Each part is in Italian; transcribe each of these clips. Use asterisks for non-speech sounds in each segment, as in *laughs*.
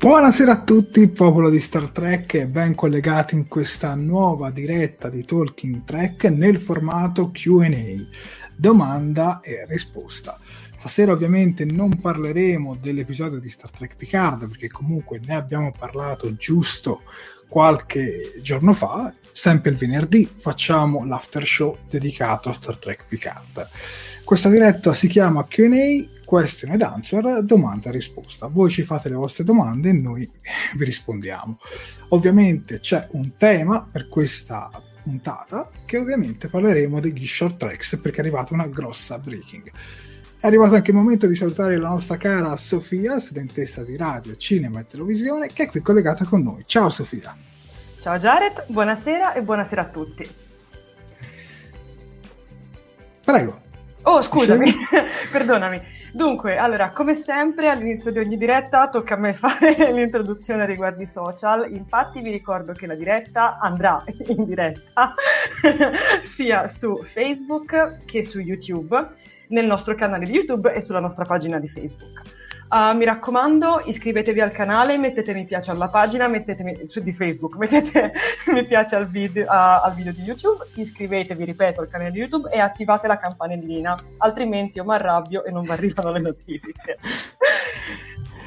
Buonasera a tutti, popolo di Star Trek e ben collegati in questa nuova diretta di Talking Trek nel formato QA, domanda e risposta. Stasera ovviamente non parleremo dell'episodio di Star Trek Picard perché comunque ne abbiamo parlato giusto qualche giorno fa, sempre il venerdì facciamo l'after show dedicato a Star Trek Picard. Questa diretta si chiama QA, question and answer, domanda e risposta. Voi ci fate le vostre domande e noi *laughs* vi rispondiamo. Ovviamente c'è un tema per questa puntata che ovviamente parleremo degli short tracks perché è arrivata una grossa breaking. È arrivato anche il momento di salutare la nostra cara Sofia, studentessa di radio, cinema e televisione, che è qui collegata con noi. Ciao Sofia. Ciao Jared, buonasera e buonasera a tutti. Prego. Oh, scusami, *laughs* perdonami. Dunque, allora, come sempre all'inizio di ogni diretta tocca a me fare *laughs* l'introduzione riguardo i social. Infatti vi ricordo che la diretta andrà in diretta *laughs* sia su Facebook che su YouTube, nel nostro canale di YouTube e sulla nostra pagina di Facebook. Uh, mi raccomando, iscrivetevi al canale, mettete mi piace alla pagina, mettetemi su di Facebook, *laughs* mettete mi piace al video, uh, al video di YouTube, iscrivetevi, ripeto, al canale di YouTube e attivate la campanellina, altrimenti io mi arrabbio e non mi arrivano le notifiche.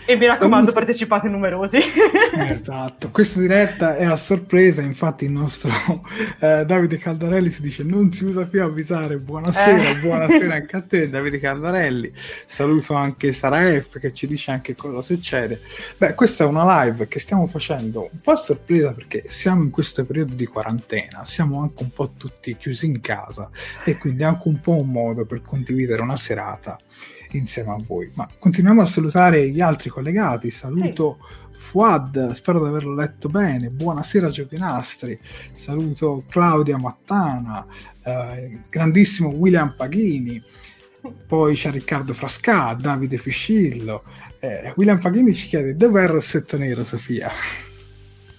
E mi raccomando, partecipate numerosi. *laughs* esatto, questa diretta è a sorpresa, infatti il nostro eh, Davide Caldarelli si dice non si usa più avvisare, buonasera, eh. buonasera *laughs* anche a te Davide Caldarelli, saluto anche Sara F che ci dice anche cosa succede. Beh, questa è una live che stiamo facendo un po' a sorpresa perché siamo in questo periodo di quarantena, siamo anche un po' tutti chiusi in casa e quindi è anche un po' un modo per condividere una serata insieme a voi. Ma continuiamo a salutare gli altri collegati. Saluto sì. Fuad, spero di averlo letto bene. Buonasera Giovinastri. Saluto Claudia Mattana, eh, grandissimo William Paghini. Poi c'è Riccardo Frascà, Davide Fiscillo. Eh, William Paghini ci chiede dov'è il rossetto nero, Sofia?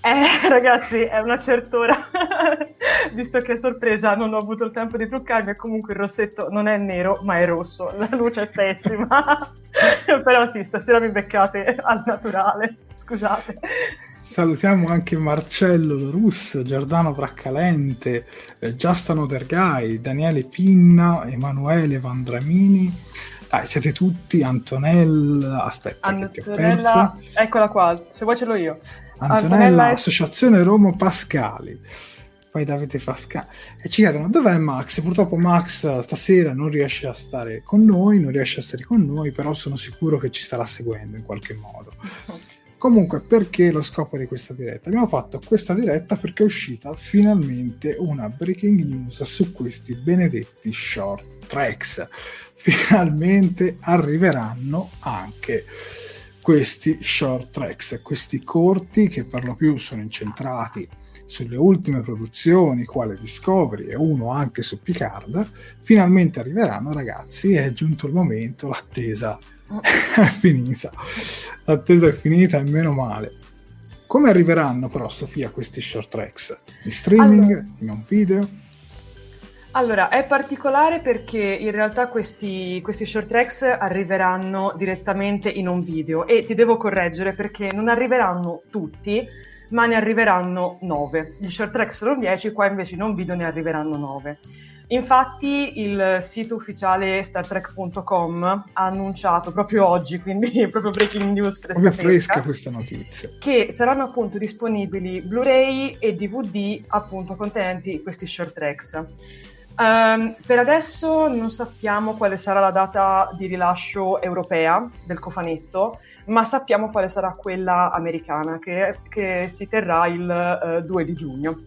Eh, *laughs* ragazzi, è una certa ora. *laughs* Visto che è sorpresa, non ho avuto il tempo di truccarmi e comunque il rossetto non è nero, ma è rosso. La luce è pessima. *laughs* Però sì, stasera mi beccate al naturale. Scusate. Salutiamo anche Marcello Russo, Giordano Braccalente, eh, Giastano Dergai, Daniele Pinna, Emanuele Vandramini, Ah, siete tutti Antonella. Aspetta, Antonella, eccola qua, se vuoi ce l'ho io. Antonella, Antonella Associazione Romo Pascali. Poi Davide Pascali. E ci chiedono dov'è Max? Purtroppo Max stasera non riesce a stare con noi, non riesce a stare con noi, però sono sicuro che ci starà seguendo in qualche modo. *laughs* Comunque, perché lo scopo di questa diretta? Abbiamo fatto questa diretta perché è uscita finalmente una breaking news su questi benedetti short tracks. Finalmente arriveranno anche questi short tracks, questi corti che per lo più sono incentrati sulle ultime produzioni, quale Discovery e uno anche su Picard, finalmente arriveranno ragazzi, è giunto il momento, l'attesa *laughs* è finita. L'attesa è finita e meno male. Come arriveranno però, Sofia, questi short tracks? In streaming, allora, in un video? Allora, è particolare perché in realtà questi, questi short tracks arriveranno direttamente in un video e ti devo correggere perché non arriveranno tutti, ma ne arriveranno 9. Gli short track sono 10, qua invece in un video ne arriveranno 9. Infatti il sito ufficiale StarTrek.com ha annunciato proprio oggi, quindi *laughs* proprio breaking news fresca, Come fresca questa notizia, che saranno appunto disponibili Blu-ray e DVD appunto contenenti questi short tracks. Um, per adesso non sappiamo quale sarà la data di rilascio europea del cofanetto, ma sappiamo quale sarà quella americana che, che si terrà il uh, eh, 2 di giugno.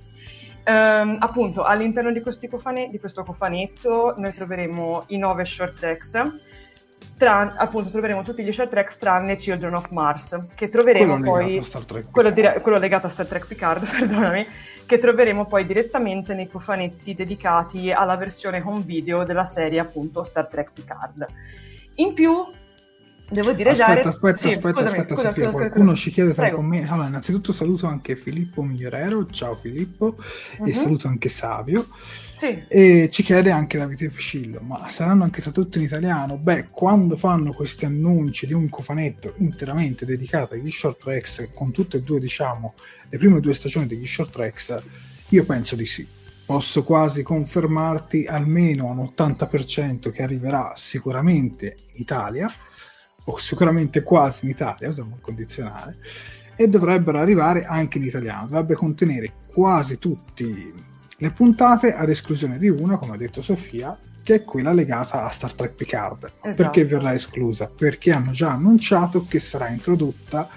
Um, appunto, all'interno di, cofane- di, questo cofanetto noi troveremo i nove short tracks, tra- appunto troveremo tutti gli short tracks tranne Children of Mars, che troveremo quello poi... Quello, dire- quello, legato a Star Trek Picard, *laughs* perdonami, che troveremo poi direttamente nei cofanetti dedicati alla versione home video della serie appunto Star Trek Picard. In più Devo dire aspetta, Jared... aspetta, sì, aspetta, scusami, aspetta, scusa, Sofia, scusa, qualcuno scusa. ci chiede tra i commenti. Allora, innanzitutto saluto anche Filippo Migliorero, ciao Filippo, uh-huh. e mhm. saluto anche Savio. Sì. E ci chiede anche Davide Piscillo, ma saranno anche tradotto in italiano? Beh, quando fanno questi annunci di un cofanetto interamente dedicato agli short tracks, con tutte e due, diciamo, le prime due stagioni degli short tracks, io penso di sì. Posso quasi confermarti almeno un 80% che arriverà sicuramente in Italia o sicuramente quasi in Italia, usiamo il condizionale, e dovrebbero arrivare anche in italiano. Dovrebbe contenere quasi tutte le puntate, ad esclusione di una, come ha detto Sofia, che è quella legata a Star Trek Picard. Esatto. Perché verrà esclusa? Perché hanno già annunciato che sarà introdotta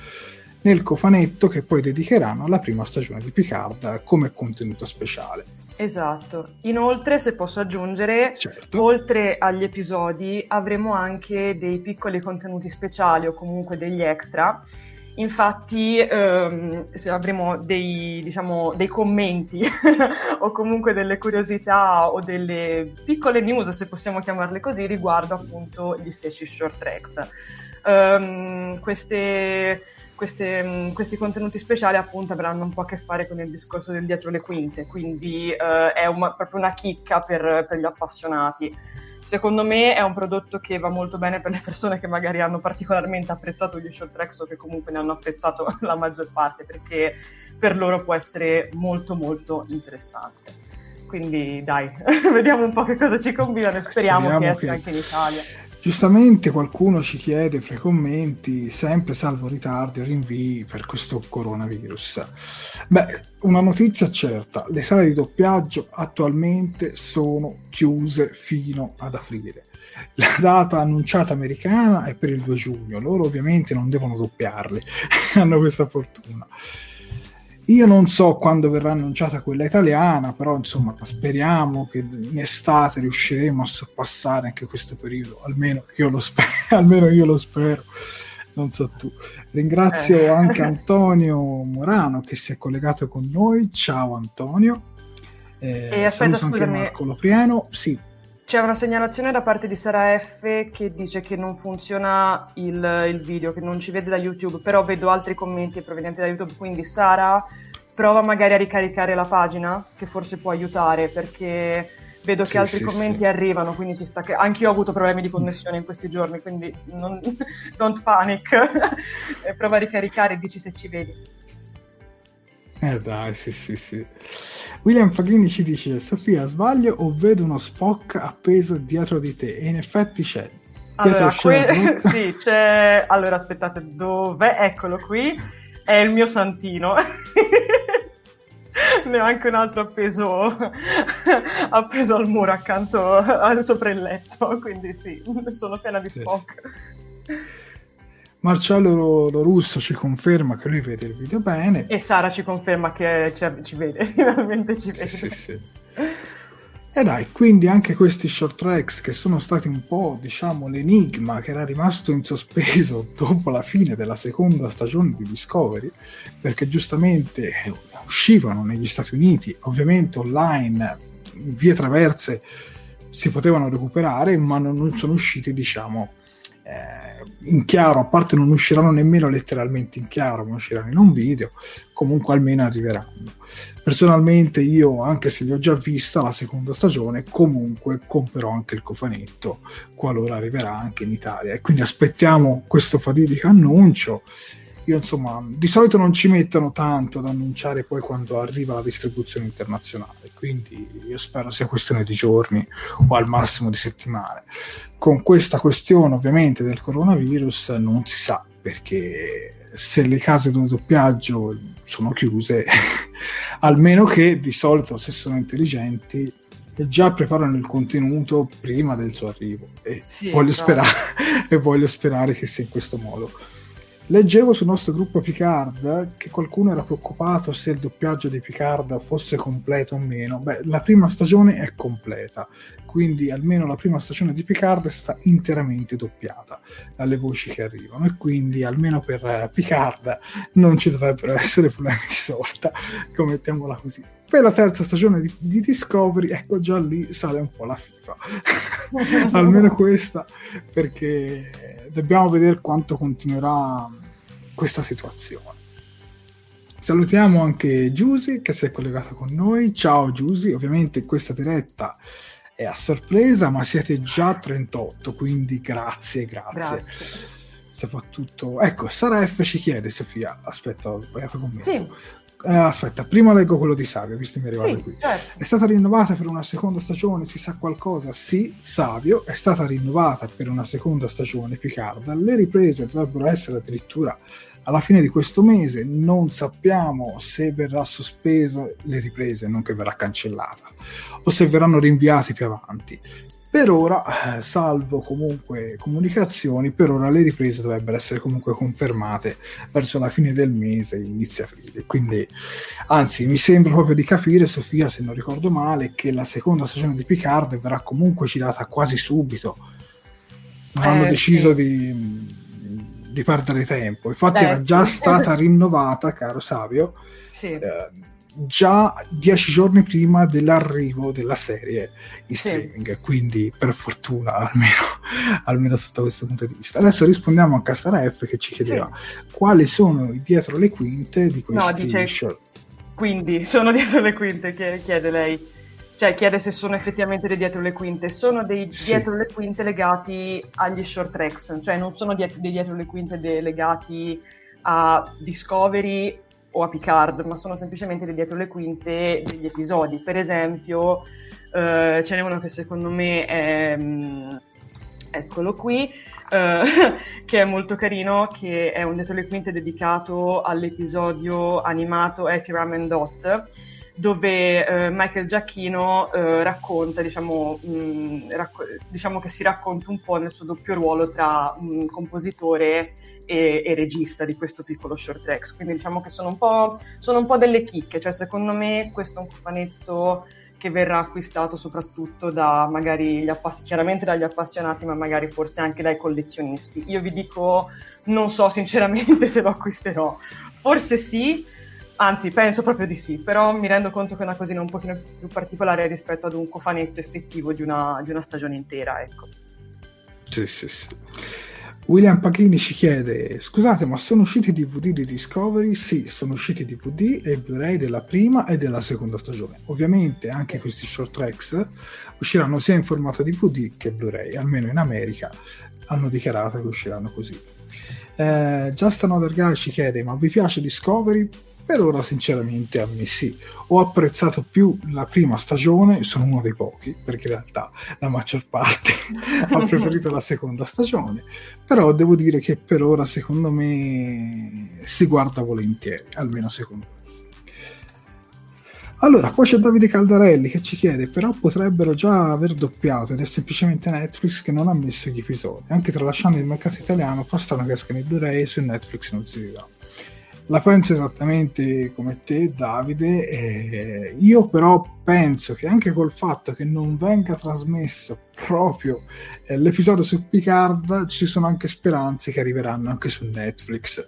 nel cofanetto che poi dedicheranno alla prima stagione di Picard come contenuto speciale. Esatto. Inoltre, se posso aggiungere, certo. oltre agli episodi avremo anche dei piccoli contenuti speciali o comunque degli extra. Infatti ehm, avremo dei, diciamo, dei commenti *laughs* o comunque delle curiosità o delle piccole news, se possiamo chiamarle così, riguardo appunto gli stessi short tracks. Um, queste queste, mm, questi contenuti speciali appunto avranno un po' a che fare con il discorso del dietro le quinte, quindi eh, è una, proprio una chicca per, per, gli appassionati. Secondo me è un prodotto che va molto bene per le persone che magari hanno particolarmente apprezzato gli short tracks o che comunque ne hanno apprezzato *laughs* la maggior parte, perché per loro può essere molto molto interessante. Quindi dai, *laughs* vediamo un po' che cosa ci combinano e speriamo, speriamo che esca che... anche in Italia. Giustamente qualcuno ci chiede fra i commenti, sempre salvo ritardi e rinvii per questo coronavirus. Beh, una notizia certa, le sale di doppiaggio attualmente sono chiuse fino ad aprile. La data annunciata americana è per il 2 giugno, loro ovviamente non devono doppiarle, *laughs* hanno questa fortuna. Io non so quando verrà annunciata quella italiana, però insomma speriamo che in estate riusciremo a sorpassare anche questo periodo, almeno io lo spero, *laughs* almeno io lo spero. Non so tu. Ringrazio eh. anche *laughs* Antonio Morano che si è collegato con noi. Ciao Antonio. Eh, e aspetta, scusami. Anche Marco Lopriano. Sì, c'è una segnalazione da parte di Sara F che dice che non funziona il, il, video, che non ci vede da YouTube, però vedo altri commenti provenienti da YouTube, quindi Sara prova magari a ricaricare la pagina, che forse può aiutare, perché vedo che sì, altri sì, commenti sì. arrivano, quindi ci sta che... Anche io ho avuto problemi di connessione in questi giorni, quindi non... *laughs* don't panic. *laughs* prova a ricaricare e dici se ci vedi. Eh dai, sì, sì, sì. William Faghini ci dice: Sofia, sbaglio o vedo uno Spock appeso dietro di te? E in effetti c'è. Allora, que- *laughs* sì, c'è... Allora, aspettate, dov'è? Eccolo qui. È il mio santino. *laughs* ne ho anche un altro appeso, *laughs* appeso al muro accanto sopra il letto, quindi sì, sono piena di Spock. Sì, Marcello Russo ci conferma che lui vede il video bene. E Sara ci conferma che ci, ci vede, *laughs* finalmente ci vede. Sì, sì, sì. E dai, quindi anche questi short tracks che sono stati un po', diciamo, l'enigma che era rimasto in sospeso *laughs* dopo la fine della seconda stagione di Discovery, perché giustamente uscivano negli Stati Uniti, ovviamente online, via traverse si potevano recuperare, ma non sono usciti, diciamo, eh, in chiaro, a parte non usciranno nemmeno letteralmente in chiaro, ma usciranno in un video, comunque almeno arriveranno. Personalmente io, anche se li ho già vista la seconda stagione, comunque comprerò anche il cofanetto qualora arriverà anche in Italia e quindi aspettiamo questo fatidico annuncio io insomma di solito non ci mettono tanto ad annunciare poi quando arriva la distribuzione internazionale quindi io spero sia questione di giorni o al massimo di settimane. Con questa questione ovviamente del coronavirus non si sa perché se le case di doppiaggio sono chiuse *laughs* almeno che di solito se sono intelligenti già preparano il contenuto prima del suo arrivo. E, sì, voglio, no. sperare, *laughs* e voglio sperare che sia in questo modo Leggevo sul nostro gruppo Picard che qualcuno era preoccupato se il doppiaggio di Picard fosse completo o meno. Beh, la prima stagione è completa, quindi almeno la prima stagione di Picard è stata interamente doppiata dalle voci che arrivano e quindi almeno per Picard non ci dovrebbero essere problemi di sorta, mettiamola così. Per la terza stagione di, di Discovery, ecco già lì sale un po' la FIFA. *laughs* almeno questa, perché dobbiamo vedere quanto continuerà questa situazione. Salutiamo anche Giusy che si è collegata con noi. Ciao Giusy, ovviamente questa diretta è a sorpresa, ma siete già 38, quindi grazie, grazie. grazie. Soprattutto, ecco, Sara F ci chiede, Sofia, aspetta, ho sbagliato commento. Sì. Eh, aspetta, prima leggo quello di Savio, visto che mi è arrivato sì, qui. Certo. È stata rinnovata per una seconda stagione, si sa qualcosa? Sì, Savio, è stata rinnovata per una seconda stagione Picard. Le riprese dovrebbero essere addirittura alla fine di questo mese, non sappiamo se verrà sospesa le riprese, non che verrà cancellata, o se verranno rinviati più avanti. Per ora, eh, salvo comunque comunicazioni, per ora le riprese dovrebbero essere comunque confermate verso la fine del mese, inizio aprile. Quindi, anzi, mi sembra proprio di capire, Sofia, se non ricordo male, che la seconda stagione di Picard verrà comunque girata quasi subito. Hanno eh, deciso sì. di, di, perdere tempo. Infatti, Beh, era già sì. stata rinnovata, caro Savio. Sì. Eh, già dieci giorni prima dell'arrivo della serie in sì. streaming, quindi per fortuna almeno, *laughs* almeno, sotto questo punto di vista. Adesso rispondiamo a Castara F che ci chiedeva sì. quali sono dietro le quinte di questi no, dice, short. Quindi *laughs* sono dietro le quinte, chiede lei. Cioè chiede se sono effettivamente dei dietro le quinte, sono dei sì. dietro le quinte legati agli short tracks, cioè non sono dei dietro le quinte legati a Discovery o a Picard, ma sono semplicemente le dietro le quinte degli episodi. Per esempio, eh, ce n'è uno che secondo me è... Mm, eccolo qui, eh, *laughs* che è molto carino, che è un dietro le quinte dedicato all'episodio animato Effie Ramen Dot, dove eh, Michael Giacchino eh, racconta, diciamo, mh, racco- diciamo, che si racconta un po' nel suo doppio ruolo tra un compositore e, e, regista di questo piccolo short tracks. Quindi diciamo che sono un po', sono un po delle chicche, cioè secondo me questo è un cofanetto che verrà acquistato soprattutto da magari gli appassionati, chiaramente dagli appassionati, ma magari forse anche dai collezionisti. Io vi dico, non so sinceramente *laughs* se lo acquisterò, forse sì, anzi penso proprio di sì, però mi rendo conto che è una cosina un pochino più particolare rispetto ad un cofanetto effettivo di una, di una stagione intera, ecco. Sì, sì, sì. William Pachini ci chiede: Scusate, ma sono usciti DVD di Discovery? Sì, sono usciti DVD e Blu-ray della prima e della seconda stagione. Ovviamente anche questi short tracks usciranno sia in formato DVD che Blu-ray, almeno in America hanno dichiarato che usciranno così. Eh, Just Another Guy ci chiede: Ma vi piace Discovery? Per ora, sinceramente, a me sì. Ho apprezzato più la prima stagione, sono uno dei pochi, perché in realtà la maggior parte *laughs* ha preferito la seconda stagione. Però devo dire che per ora, secondo me, si guarda volentieri, almeno secondo me. Allora, poi c'è Davide Caldarelli che ci chiede, però potrebbero già aver doppiato ed è semplicemente Netflix che non ha messo gli episodi. Anche tralasciando il mercato italiano, fa strano che escano i Blu-ray su Netflix non si vedrà. La penso esattamente come te, Davide. Eh, io però penso che anche col fatto che non venga trasmesso proprio eh, l'episodio su Picard, ci sono anche speranze che arriveranno anche su Netflix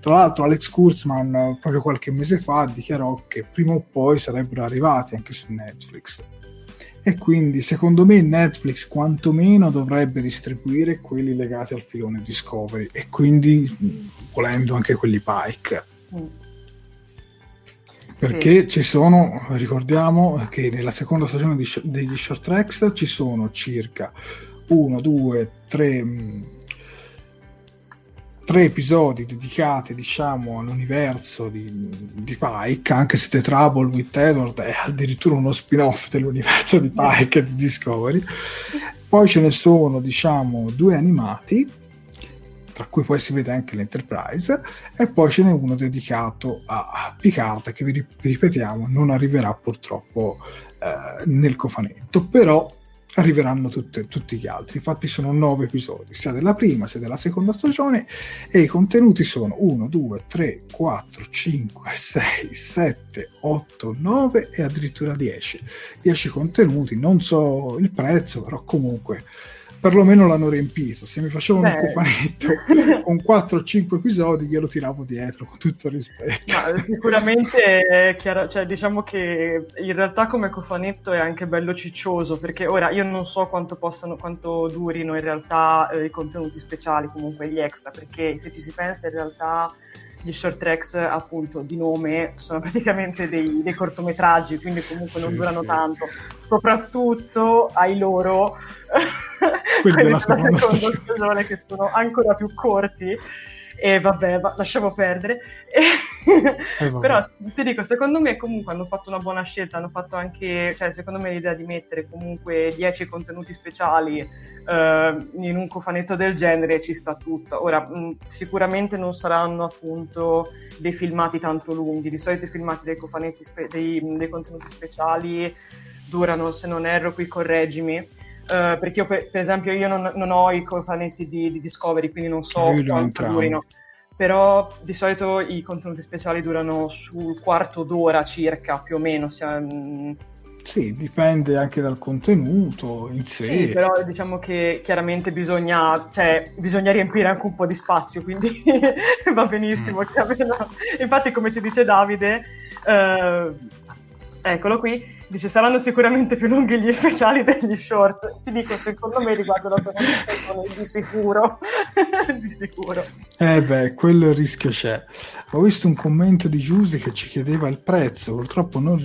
tra l'altro Alex Kurzman proprio qualche mese fa dichiarò che prima o poi sarebbero arrivati anche su Netflix. E quindi secondo me Netflix quantomeno dovrebbe distribuire quelli legati al filone Discovery e quindi volendo anche quelli Pike. Mm. Perché sì. ci sono, ricordiamo che nella seconda stagione di, degli short tracks ci sono circa 1, 2, 3, tre episodi dedicati diciamo all'universo di, di, Pike anche se The Trouble with Edward è addirittura uno spin-off dell'universo di Pike e di Discovery. Poi ce ne sono diciamo due animati tra cui poi si vede anche l'Enterprise e poi ce n'è uno dedicato a Picard che vi ripetiamo non arriverà purtroppo eh, nel cofanetto. Però arriveranno tutte, tutti gli altri. Infatti sono nove episodi, sia della prima sia della seconda stagione e i contenuti sono 1, 2, 3, 4, 5, 6, 7, 8, 9 e addirittura 10. 10 contenuti, non so il prezzo, però comunque perlomeno l'hanno riempito. Se mi facevano Beh. un cofanetto *laughs* con 4-5 episodi, glielo tiravo dietro con tutto il rispetto. Ma sicuramente è chiaro, cioè, diciamo che in realtà come cofanetto è anche bello ciccioso, perché ora io non so quanto possano, quanto durino in realtà eh, i contenuti speciali, comunque gli extra, perché se ci si pensa in realtà gli short tracks appunto di nome sono *laughs* praticamente dei, dei cortometraggi, quindi comunque non durano sì. tanto, soprattutto ai loro *laughs* quelli della seconda stagione che sono ancora più corti e vabbè, va, lasciamo perdere. *laughs* Eh, Però ti dico, secondo me comunque hanno fatto una buona scelta, hanno fatto anche, cioè secondo me l'idea di mettere comunque 10 contenuti speciali eh, in un cofanetto del genere ci sta tutta. Ora, mh, sicuramente non saranno appunto dei filmati tanto lunghi, di solito i filmati dei cofanetti, spe- dei, dei contenuti speciali durano, se non erro, qui correggimi, Uh, perché io, per, per, esempio io non, non, ho i cofanetti di, di Discovery, quindi non so io quanto durino. Però di solito i contenuti speciali durano sul quarto d'ora circa, più o meno. Sia, mm. Sì, dipende anche dal contenuto in sé. Sì, però diciamo che chiaramente bisogna, cioè, bisogna riempire anche un po' di spazio, quindi *laughs* va benissimo. Mm. Infatti, come ci dice Davide, uh, eccolo qui, Dice, saranno sicuramente più lunghi gli speciali degli shorts. Ti dico, secondo me riguardo la seconda di sicuro. *laughs* di sicuro. Eh beh, quello il rischio c'è. Ho visto un commento di Giusy che ci chiedeva il prezzo, purtroppo non,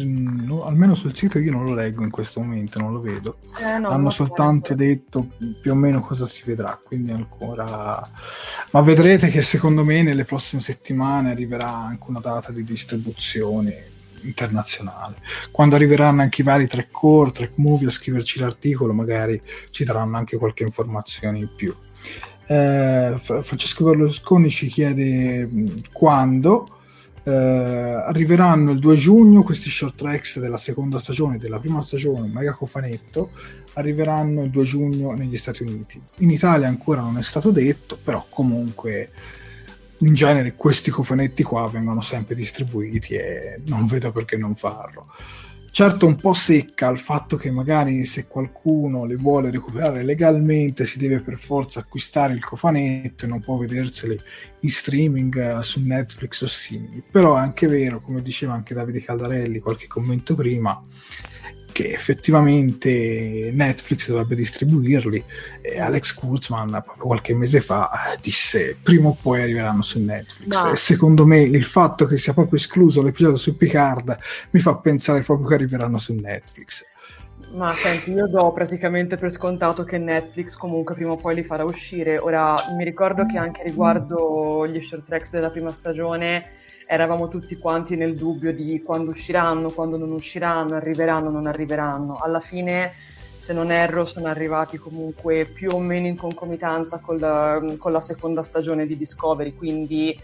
no, almeno sul sito io non lo leggo in questo momento, non lo vedo. Eh, no, Hanno soltanto detto più o meno cosa si vedrà, quindi ancora... Ma vedrete che secondo me nelle prossime settimane arriverà anche una data di distribuzione internazionale. Quando arriveranno anche i vari track core, track movie a scriverci l'articolo, magari ci daranno anche qualche informazione in più. Eh, Francesco Berlusconi ci chiede quando. Eh, arriveranno il 2 giugno questi short tracks della seconda stagione della prima stagione mega cofanetto arriveranno il 2 giugno negli Stati Uniti in Italia ancora non è stato detto però comunque in genere questi cofanetti qua vengono sempre distribuiti e non vedo perché non farlo. Certo un po' secca il fatto che magari se qualcuno le vuole recuperare legalmente si deve per forza acquistare il cofanetto e non può vederseli in streaming uh, su Netflix o simili. Però è anche vero, come diceva anche Davide Caldarelli qualche commento prima, che effettivamente Netflix dovrebbe distribuirli e Alex Kurzman proprio qualche mese fa disse prima o poi arriveranno su Netflix no. e secondo me il fatto che sia proprio escluso l'episodio su Picard mi fa pensare proprio che arriveranno su Netflix Ma senti, io do praticamente per scontato che Netflix comunque prima o poi li farà uscire. Ora, mi ricordo che anche riguardo gli short tracks della prima stagione eravamo tutti quanti nel dubbio di quando usciranno, quando non usciranno, arriveranno, non arriveranno. Alla fine, se non erro, sono arrivati comunque più o meno in concomitanza con la, con la seconda stagione di Discovery, quindi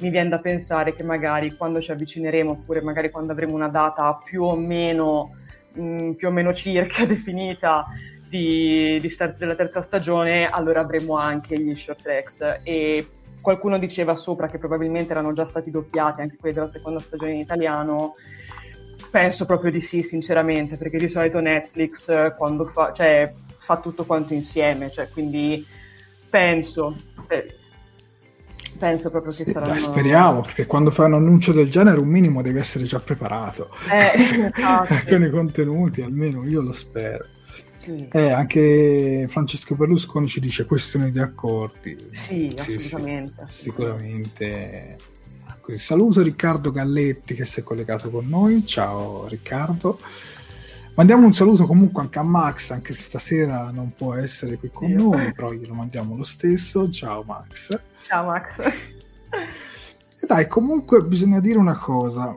mi viene da pensare che magari quando ci avvicineremo, oppure magari quando avremo una data più o meno mh, mm, più o meno circa *laughs* definita di, di start della terza stagione, allora avremo anche gli short tracks. E qualcuno diceva sopra che probabilmente erano già stati doppiati anche quelli della seconda stagione in italiano. Penso proprio di sì, sinceramente, perché di solito Netflix eh, quando fa, cioè, fa tutto quanto insieme, cioè, quindi penso, eh, penso proprio che sì, saranno... Speriamo, perché quando fai un annuncio del genere un minimo deve essere già preparato. Eh, *laughs* esatto. Con i contenuti, almeno io lo spero. Sì. Eh, anche Francesco Berlusconi ci dice questione di accordi. Sì, sì assolutamente. Sì, sicuramente. Così, saluto Riccardo Galletti che si è collegato con noi. Ciao Riccardo. Mandiamo un saluto comunque anche a Max, anche se stasera non può essere qui con noi, però glielo mandiamo lo stesso. Ciao Max. Ciao Max. E dai, comunque bisogna dire una cosa.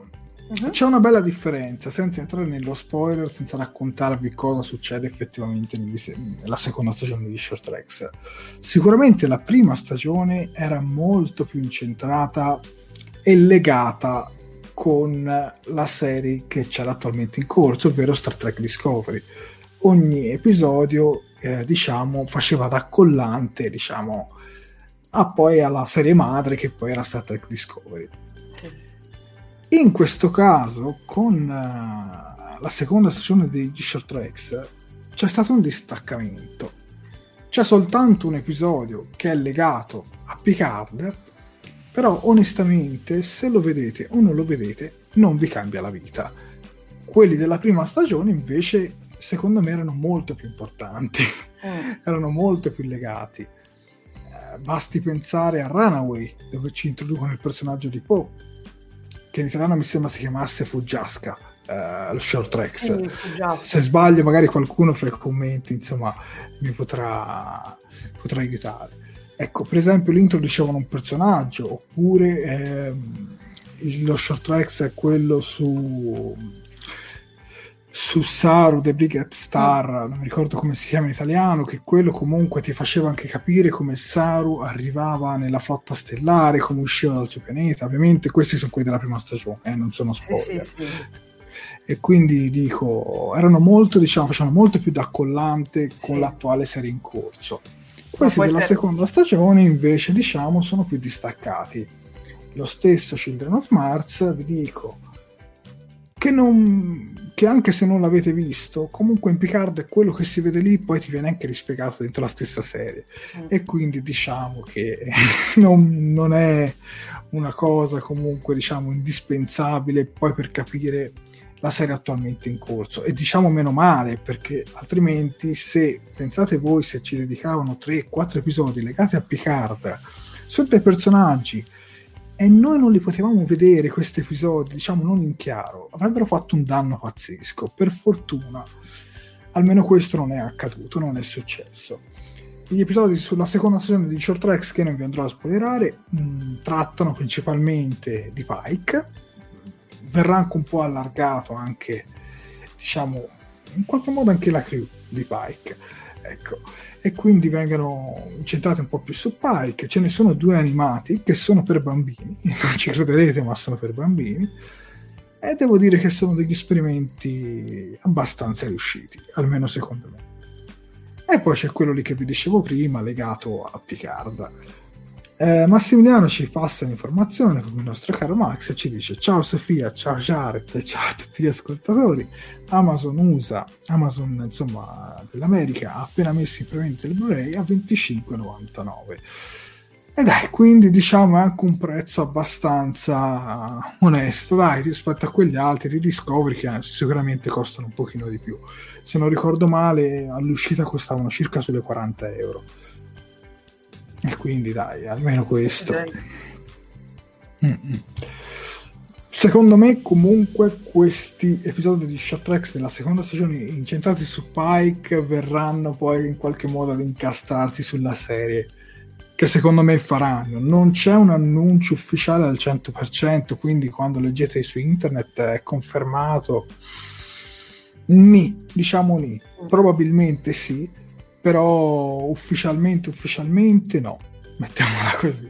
Uh-huh. C'è una bella differenza, senza entrare nello spoiler, senza raccontarvi cosa succede effettivamente nella seconda stagione di Short Tracks. Sicuramente la prima stagione era molto più incentrata e legata con la serie che c'è attualmente in corso, ovvero Star Trek Discovery. Ogni episodio, eh, diciamo, faceva da collante, diciamo, a poi alla serie madre che poi era Star Trek Discovery. In questo caso, con uh, la seconda stagione di Short Tracks, c'è stato un distaccamento. C'è soltanto un episodio che è legato a Picard, però onestamente se lo vedete o non lo vedete non vi cambia la vita. Quelli della prima stagione invece secondo me erano molto più importanti, mm. *laughs* erano molto più legati basti pensare a Runaway, dove ci introducono il personaggio di Poe, che in italiano mi sembra si chiamasse Fuggiasca, eh, lo short tracks. Sì, Se sbaglio, magari qualcuno fra i commenti, insomma, mi potrà, potrà aiutare. Ecco, per esempio, lì introducevano un personaggio, oppure ehm, lo short tracks è quello su su Saru The Brigade Star, mm. non mi ricordo come si chiama in italiano, che quello comunque ti faceva anche capire come Saru arrivava nella flotta stellare, come usciva dal suo pianeta. Ovviamente questi sono quelli della prima stagione, eh, non sono spoiler. Sì, sì, sì. E quindi dico, erano molto, diciamo, facevano molto più da collante con l'attuale serie in corso. Questi della c'è... seconda stagione invece, diciamo, sono più distaccati. Lo stesso Children of Mars, vi dico, che, non, che anche se non l'avete visto, comunque in Picard è quello che si vede lì, poi ti viene anche rispiegato dentro la stessa serie. Mm. E quindi diciamo che *laughs* non, non, è una cosa comunque diciamo indispensabile poi per capire la serie attualmente in corso. E diciamo meno male, perché altrimenti se pensate voi se ci dedicavano 3-4 episodi legati a Picard, su dei personaggi e noi non li potevamo vedere questi episodi, diciamo non in chiaro, avrebbero fatto un danno pazzesco. Per fortuna, almeno questo non è accaduto, non è successo. Gli episodi sulla seconda stagione di Short Tracks, che non vi andrò a spoilerare, mh, mm, trattano principalmente di Pike. Verrà anche un po' allargato anche, diciamo, in qualche modo anche la crew di Pike. Ecco e quindi vengono incentrati un po' più su Pike. Ce ne sono due animati che sono per bambini, *laughs* non ci crederete, ma sono per bambini. E devo dire che sono degli esperimenti abbastanza riusciti, almeno secondo me. E poi c'è quello lì che vi dicevo prima, legato a Picard eh, Massimiliano ci passa l'informazione come il nostro caro Max e ci dice ciao Sofia, ciao Jared, ciao a tutti gli ascoltatori. Amazon USA, Amazon insomma dell'America ha appena messo in prevento il Blu-ray a 25,99. E dai, quindi diciamo è anche un prezzo abbastanza onesto, dai, rispetto a quegli altri di Discovery che sicuramente costano un pochino di più. Se non ricordo male, all'uscita costavano circa sulle 40 euro e quindi dai, almeno questo. Mm-mm. Secondo me, comunque, questi episodi di Tracks della seconda stagione incentrati su Pike verranno poi in qualche modo ad incastrarsi sulla serie. Che secondo me faranno. Non c'è un annuncio ufficiale al 100%, quindi quando leggete su internet è confermato. Ni, diciamo ni. Probabilmente sì, però ufficialmente, ufficialmente no. Mettiamola così.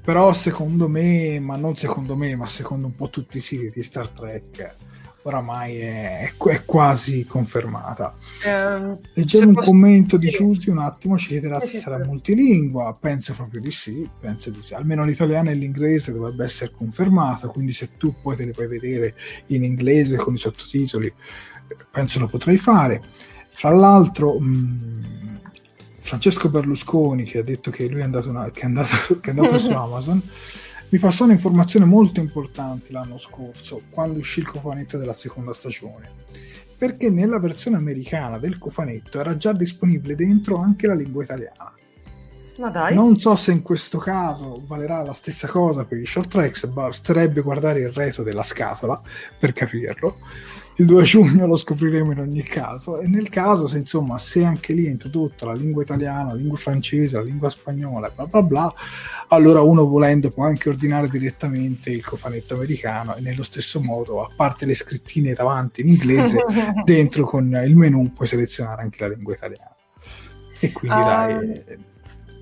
Però secondo me, ma non secondo me, ma secondo un po' tutti i siti di Star Trek, oramai è, è quasi confermata. Um, Leggevo un posso... commento di Giusti un attimo, ci chiederà se sarà multilingua, penso proprio di sì, penso di sì. Almeno l'italiano e l'inglese dovrebbe essere confermato, quindi se tu poi te li puoi vedere in inglese con i sottotitoli, penso lo potrai fare. Fra l'altro... Mh, Francesco Berlusconi, che ha detto che lui è andato, una, che è andato, *laughs* che è andato su *laughs* Amazon, mi passò un'informazione molto importante l'anno scorso, quando uscì il cofanetto della seconda stagione, perché nella versione americana del cofanetto era già disponibile dentro anche la lingua italiana. Non so se in questo caso valerà la stessa cosa per i short tracks, basterebbe guardare il retro della scatola per capirlo il 2 giugno lo scopriremo in ogni caso. E nel caso se insomma se anche lì è introdotta la lingua italiana, la lingua francese, la lingua spagnola bla bla bla allora uno volendo può anche ordinare direttamente il cofanetto americano e nello stesso modo a parte le scrittine davanti in inglese *laughs* dentro con il menu puoi selezionare anche la lingua italiana. E quindi um... dai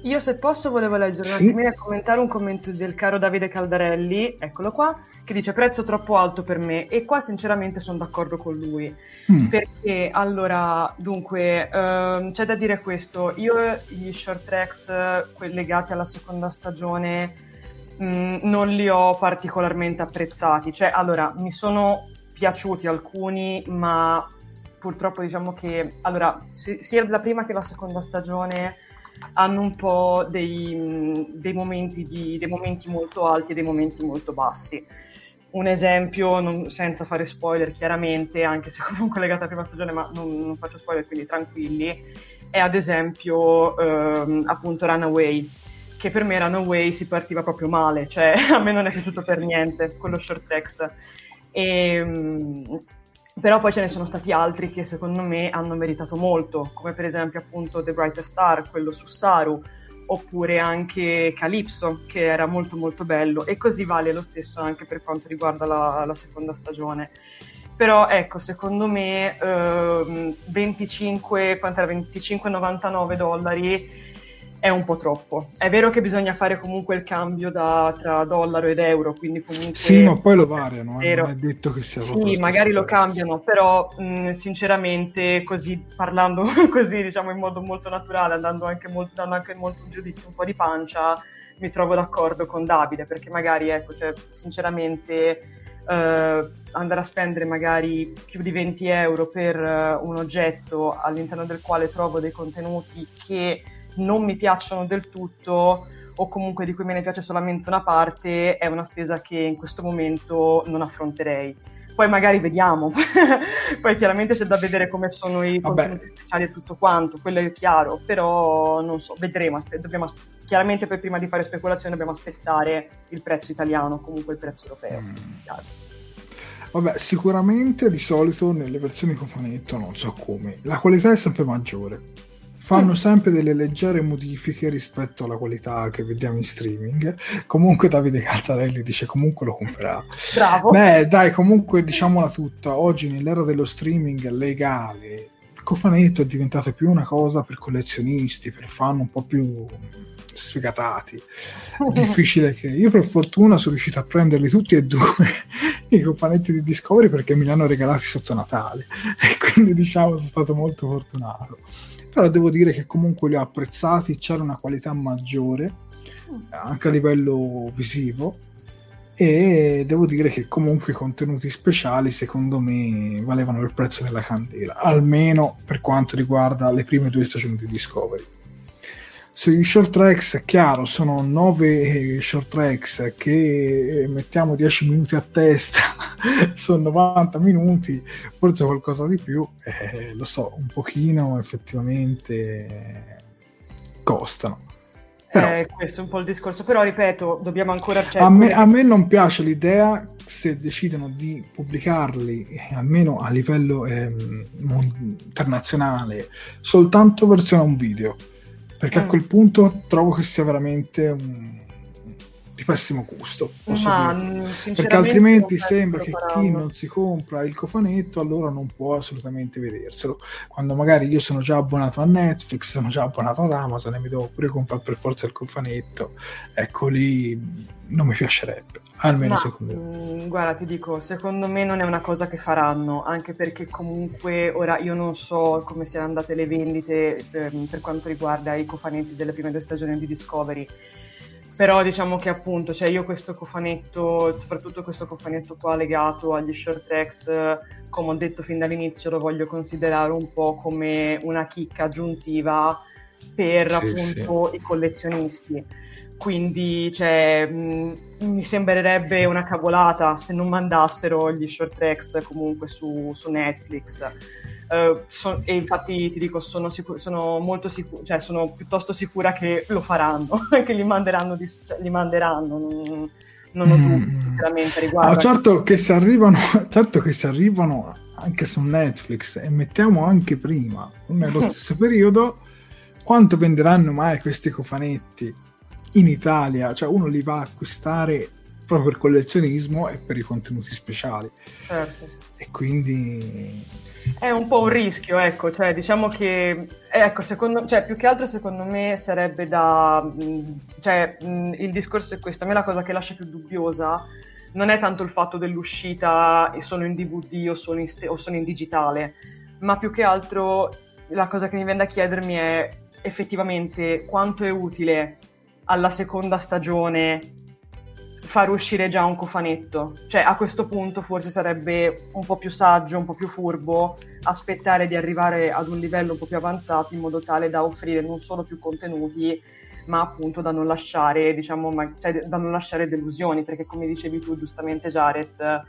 io se posso volevo leggere sì. un e commentare un commento del caro Davide Caldarelli, eccolo qua, che dice prezzo troppo alto per me e qua sinceramente sono d'accordo con lui, mm. perché allora dunque ehm, c'è da dire questo, io gli short tracks quelli legati alla seconda stagione mh, mm, non li ho particolarmente apprezzati, cioè allora mi sono piaciuti alcuni ma purtroppo diciamo che allora sia la prima che la seconda stagione hanno un po' dei, dei, momenti di, dei, momenti molto alti e dei momenti molto bassi. Un esempio, non, senza fare spoiler chiaramente, anche se *laughs* comunque legato alla prima stagione, ma non, non faccio spoiler, quindi tranquilli, è ad esempio ehm, appunto Runaway, che per me Runaway si partiva proprio male, cioè *laughs* a me non è piaciuto per niente quello short text. E, però poi ce ne sono stati altri che secondo me hanno meritato molto, come per esempio appunto The Brightest Star, quello su Saru, oppure anche Calypso, che era molto molto bello, e così vale lo stesso anche per quanto riguarda la, la seconda stagione. Però ecco, secondo me eh, 25, 25,99 dollari è un po' troppo. È vero che bisogna fare comunque il cambio da, tra dollaro ed euro, quindi comunque... Sì, ma poi lo variano, eh, non è detto che sia Sì, magari lo cambiano, però mh, sinceramente così, parlando *laughs* così, diciamo in modo molto naturale, andando anche molto, dando anche molto un giudizio un po' di pancia, mi trovo d'accordo con Davide, perché magari, ecco, cioè, sinceramente... Uh, andare a spendere magari più di 20 euro per uh, un oggetto all'interno del quale trovo dei contenuti che non mi piacciono del tutto o comunque di cui me ne piace solamente una parte, è una spesa che in questo momento non affronterei. Poi magari vediamo, *laughs* poi chiaramente c'è da vedere come sono i contenuti speciali e tutto quanto, quello è chiaro, però non so, vedremo, dobbiamo, chiaramente poi prima di fare speculazioni dobbiamo aspettare il prezzo italiano, comunque il prezzo europeo. Mm. Vabbè, sicuramente di solito nelle versioni cofanetto, non so come, la qualità è sempre maggiore fanno sempre delle leggere modifiche rispetto alla qualità che vediamo in streaming. Comunque Davide Caltarelli dice comunque lo comprerà. Bravo. Beh, dai, comunque diciamola tutta, oggi nell'era dello streaming legale il cofanetto è diventato più una cosa per collezionisti, per fan un po' più sfigatati. È difficile che io per fortuna sono riuscito a prenderli tutti e due i cofanetti di Discovery perché me li hanno regalati sotto Natale e quindi diciamo sono stato molto fortunato però devo dire che comunque li ho apprezzati, c'era una qualità maggiore anche a livello visivo e devo dire che comunque i contenuti speciali secondo me valevano il prezzo della candela, almeno per quanto riguarda le prime due stagioni di Discovery. Sugli short tracks, chiaro, sono 9 short tracks che mettiamo 10 minuti a testa, *laughs* sono 90 minuti, forse qualcosa di più, eh, lo so, un pochino effettivamente costano. Però, eh, questo è un po' il discorso, però ripeto, dobbiamo ancora... Cioè, a, me, a, me, non piace l'idea, se decidono di pubblicarli, eh, almeno a livello eh, internazionale, soltanto versione un video, perché mm. a quel punto trovo che sia veramente un di pessimo gusto. Ma, mm, Perché altrimenti sembra che chi non si compra il cofanetto allora non può assolutamente vederselo. Quando magari io sono già abbonato a Netflix, sono già abbonato ad Amazon e mi devo pure comprare per forza il cofanetto, ecco lì non mi piacerebbe. Almeno Ma, secondo me. Mm, guarda, ti dico, secondo me non è una cosa che faranno, anche perché comunque ora io non so come siano andate le vendite per, ehm, per quanto riguarda i cofanetti delle prime due stagioni di Discovery però diciamo che appunto, cioè io questo cofanetto, soprattutto questo cofanetto qua legato agli short tracks, come ho detto fin dall'inizio, lo voglio considerare un po' come una chicca aggiuntiva per sì, appunto sì. i collezionisti. Quindi cioè, mh, mi sembrerebbe una cavolata se non mandassero gli short tracks comunque su, su Netflix. Uh, so, e infatti ti dico, sono, sicur- sono molto sicura, cioè sono piuttosto sicura che lo faranno, *laughs* che li manderanno, di- cioè, li manderanno non, non ho dubbi mm. sinceramente riguardo. Ah, certo, che se arrivano, *laughs* certo che se arrivano anche su Netflix e mettiamo anche prima, nello *laughs* stesso periodo, quanto venderanno mai questi cofanetti in Italia? Cioè uno li va a acquistare proprio per collezionismo e per i contenuti speciali. Certo. E quindi è un po' un rischio, ecco, cioè diciamo che, ecco, secondo, cioè, più che altro secondo me sarebbe da, cioè il discorso è questo, a me la cosa che lascia più dubbiosa non è tanto il fatto dell'uscita e sono in DVD o sono in, o sono in digitale, ma più che altro la cosa che mi viene da chiedermi è effettivamente quanto è utile alla seconda stagione far uscire già un cofanetto. Cioè, a questo punto forse sarebbe un po' più saggio, un po' più furbo aspettare di arrivare ad un livello un po' più avanzato in modo tale da offrire non solo più contenuti, ma appunto da non lasciare, diciamo, ma, cioè, da non lasciare delusioni, perché come dicevi tu giustamente Jared,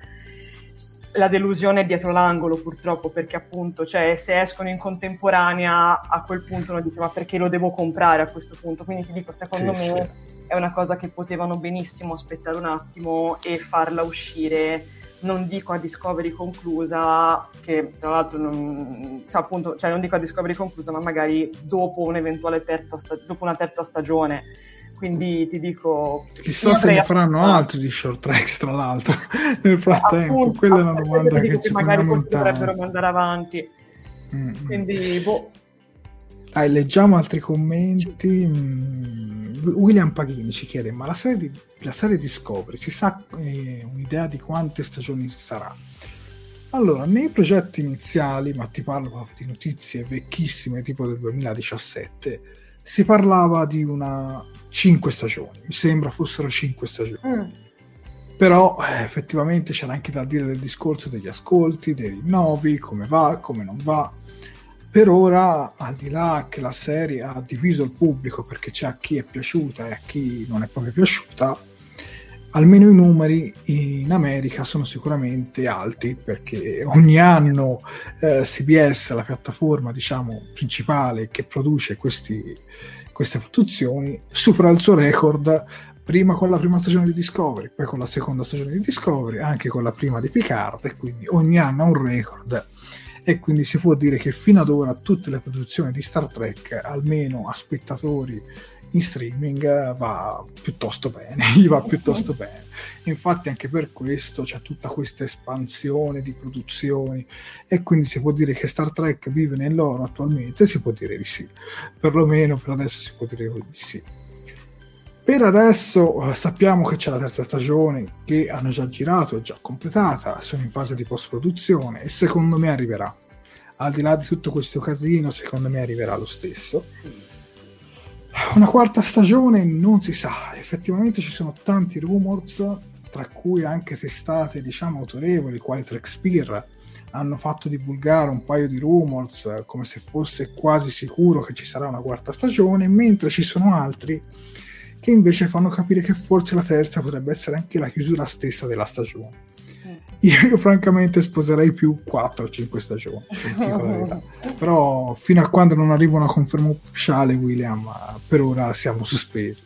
la delusione è dietro l'angolo purtroppo, perché appunto, cioè, se escono in contemporanea, a quel punto uno dice ma perché lo devo comprare a questo punto? Quindi ti dico, secondo sì, me... Sì è una cosa che potevano benissimo aspettare un attimo e farla uscire non dico a Discovery conclusa, che tra l'altro non, cioè, appunto, cioè non dico a Discovery conclusa, ma magari dopo un'eventuale terza, sta- dopo una terza stagione. Quindi ti dico. Chissà se ne faranno aspettato. altri di short tracks, tra l'altro, *laughs* nel frattempo. Appunto, Quella è una domanda che, che ci magari dovrebbero mandare avanti. Mm-hmm. Quindi, boh. Dai, leggiamo altri commenti. Mm William Paghini ci chiede: ma la serie, di, la serie Discovery si sa eh, un'idea di quante stagioni sarà? Allora, nei progetti iniziali, ma ti parlo proprio di notizie vecchissime, tipo del 2017, si parlava di una 5 stagioni. Mi sembra fossero 5 stagioni. Mm. Però eh, effettivamente c'era anche da dire del discorso degli ascolti, dei rinnovi, come va, come non va per ora, al di là che la serie ha diviso il pubblico perché c'è a chi è piaciuta e a chi non è proprio piaciuta, almeno i numeri in America sono sicuramente alti perché ogni anno eh, CBS, la piattaforma diciamo, principale che produce questi, queste produzioni, supera il suo record prima con la prima stagione di Discovery, poi con la seconda stagione di Discovery, anche con la prima di Picard e quindi ogni anno ha un record. E quindi si può dire che fino ad ora tutte le produzioni di Star Trek, almeno a spettatori in streaming, va piuttosto bene, *laughs* gli va piuttosto *laughs* bene. Infatti anche per questo c'è tutta questa espansione di produzioni e quindi si può dire che Star Trek vive nell'oro attualmente, si può dire di sì, perlomeno per adesso si può dire di sì. Per adesso eh, sappiamo che c'è la terza stagione che hanno già girato, è già completata, sono in fase di post-produzione e secondo me arriverà. Al di là di tutto questo casino, secondo me arriverà lo stesso. Una quarta stagione non si sa, effettivamente ci sono tanti rumors, tra cui anche testate diciamo autorevoli, quali Trexpeer, hanno fatto divulgare un paio di rumors come se fosse quasi sicuro che ci sarà una quarta stagione, mentre ci sono altri che invece fanno capire che forse la terza potrebbe essere anche la chiusura stessa della stagione. Io, francamente sposerei più 4-5 stagioni, *laughs* però fino a quando non arriva una conferma ufficiale William, per ora siamo sospesi.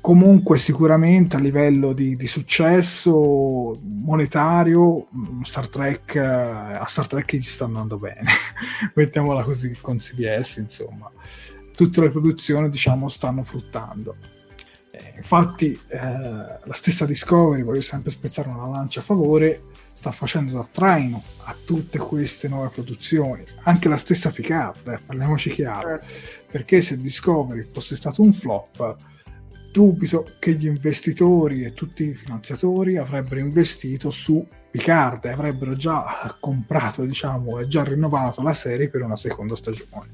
Comunque sicuramente a livello di, di, successo monetario mm, Star Trek a Star Trek gli sta andando bene. *laughs* Mettiamola così con CBS insomma. Tutte le produzioni diciamo stanno fruttando eh, infatti eh, la stessa Discovery voglio sempre spezzare una lancia a favore sta facendo da traino a tutte queste nuove produzioni anche la stessa Picard eh, parliamoci chiaro certo. perché se Discovery fosse stato un flop dubito che gli investitori e tutti i finanziatori avrebbero investito su Picard e avrebbero già comprato, diciamo, e già rinnovato la serie per una seconda stagione.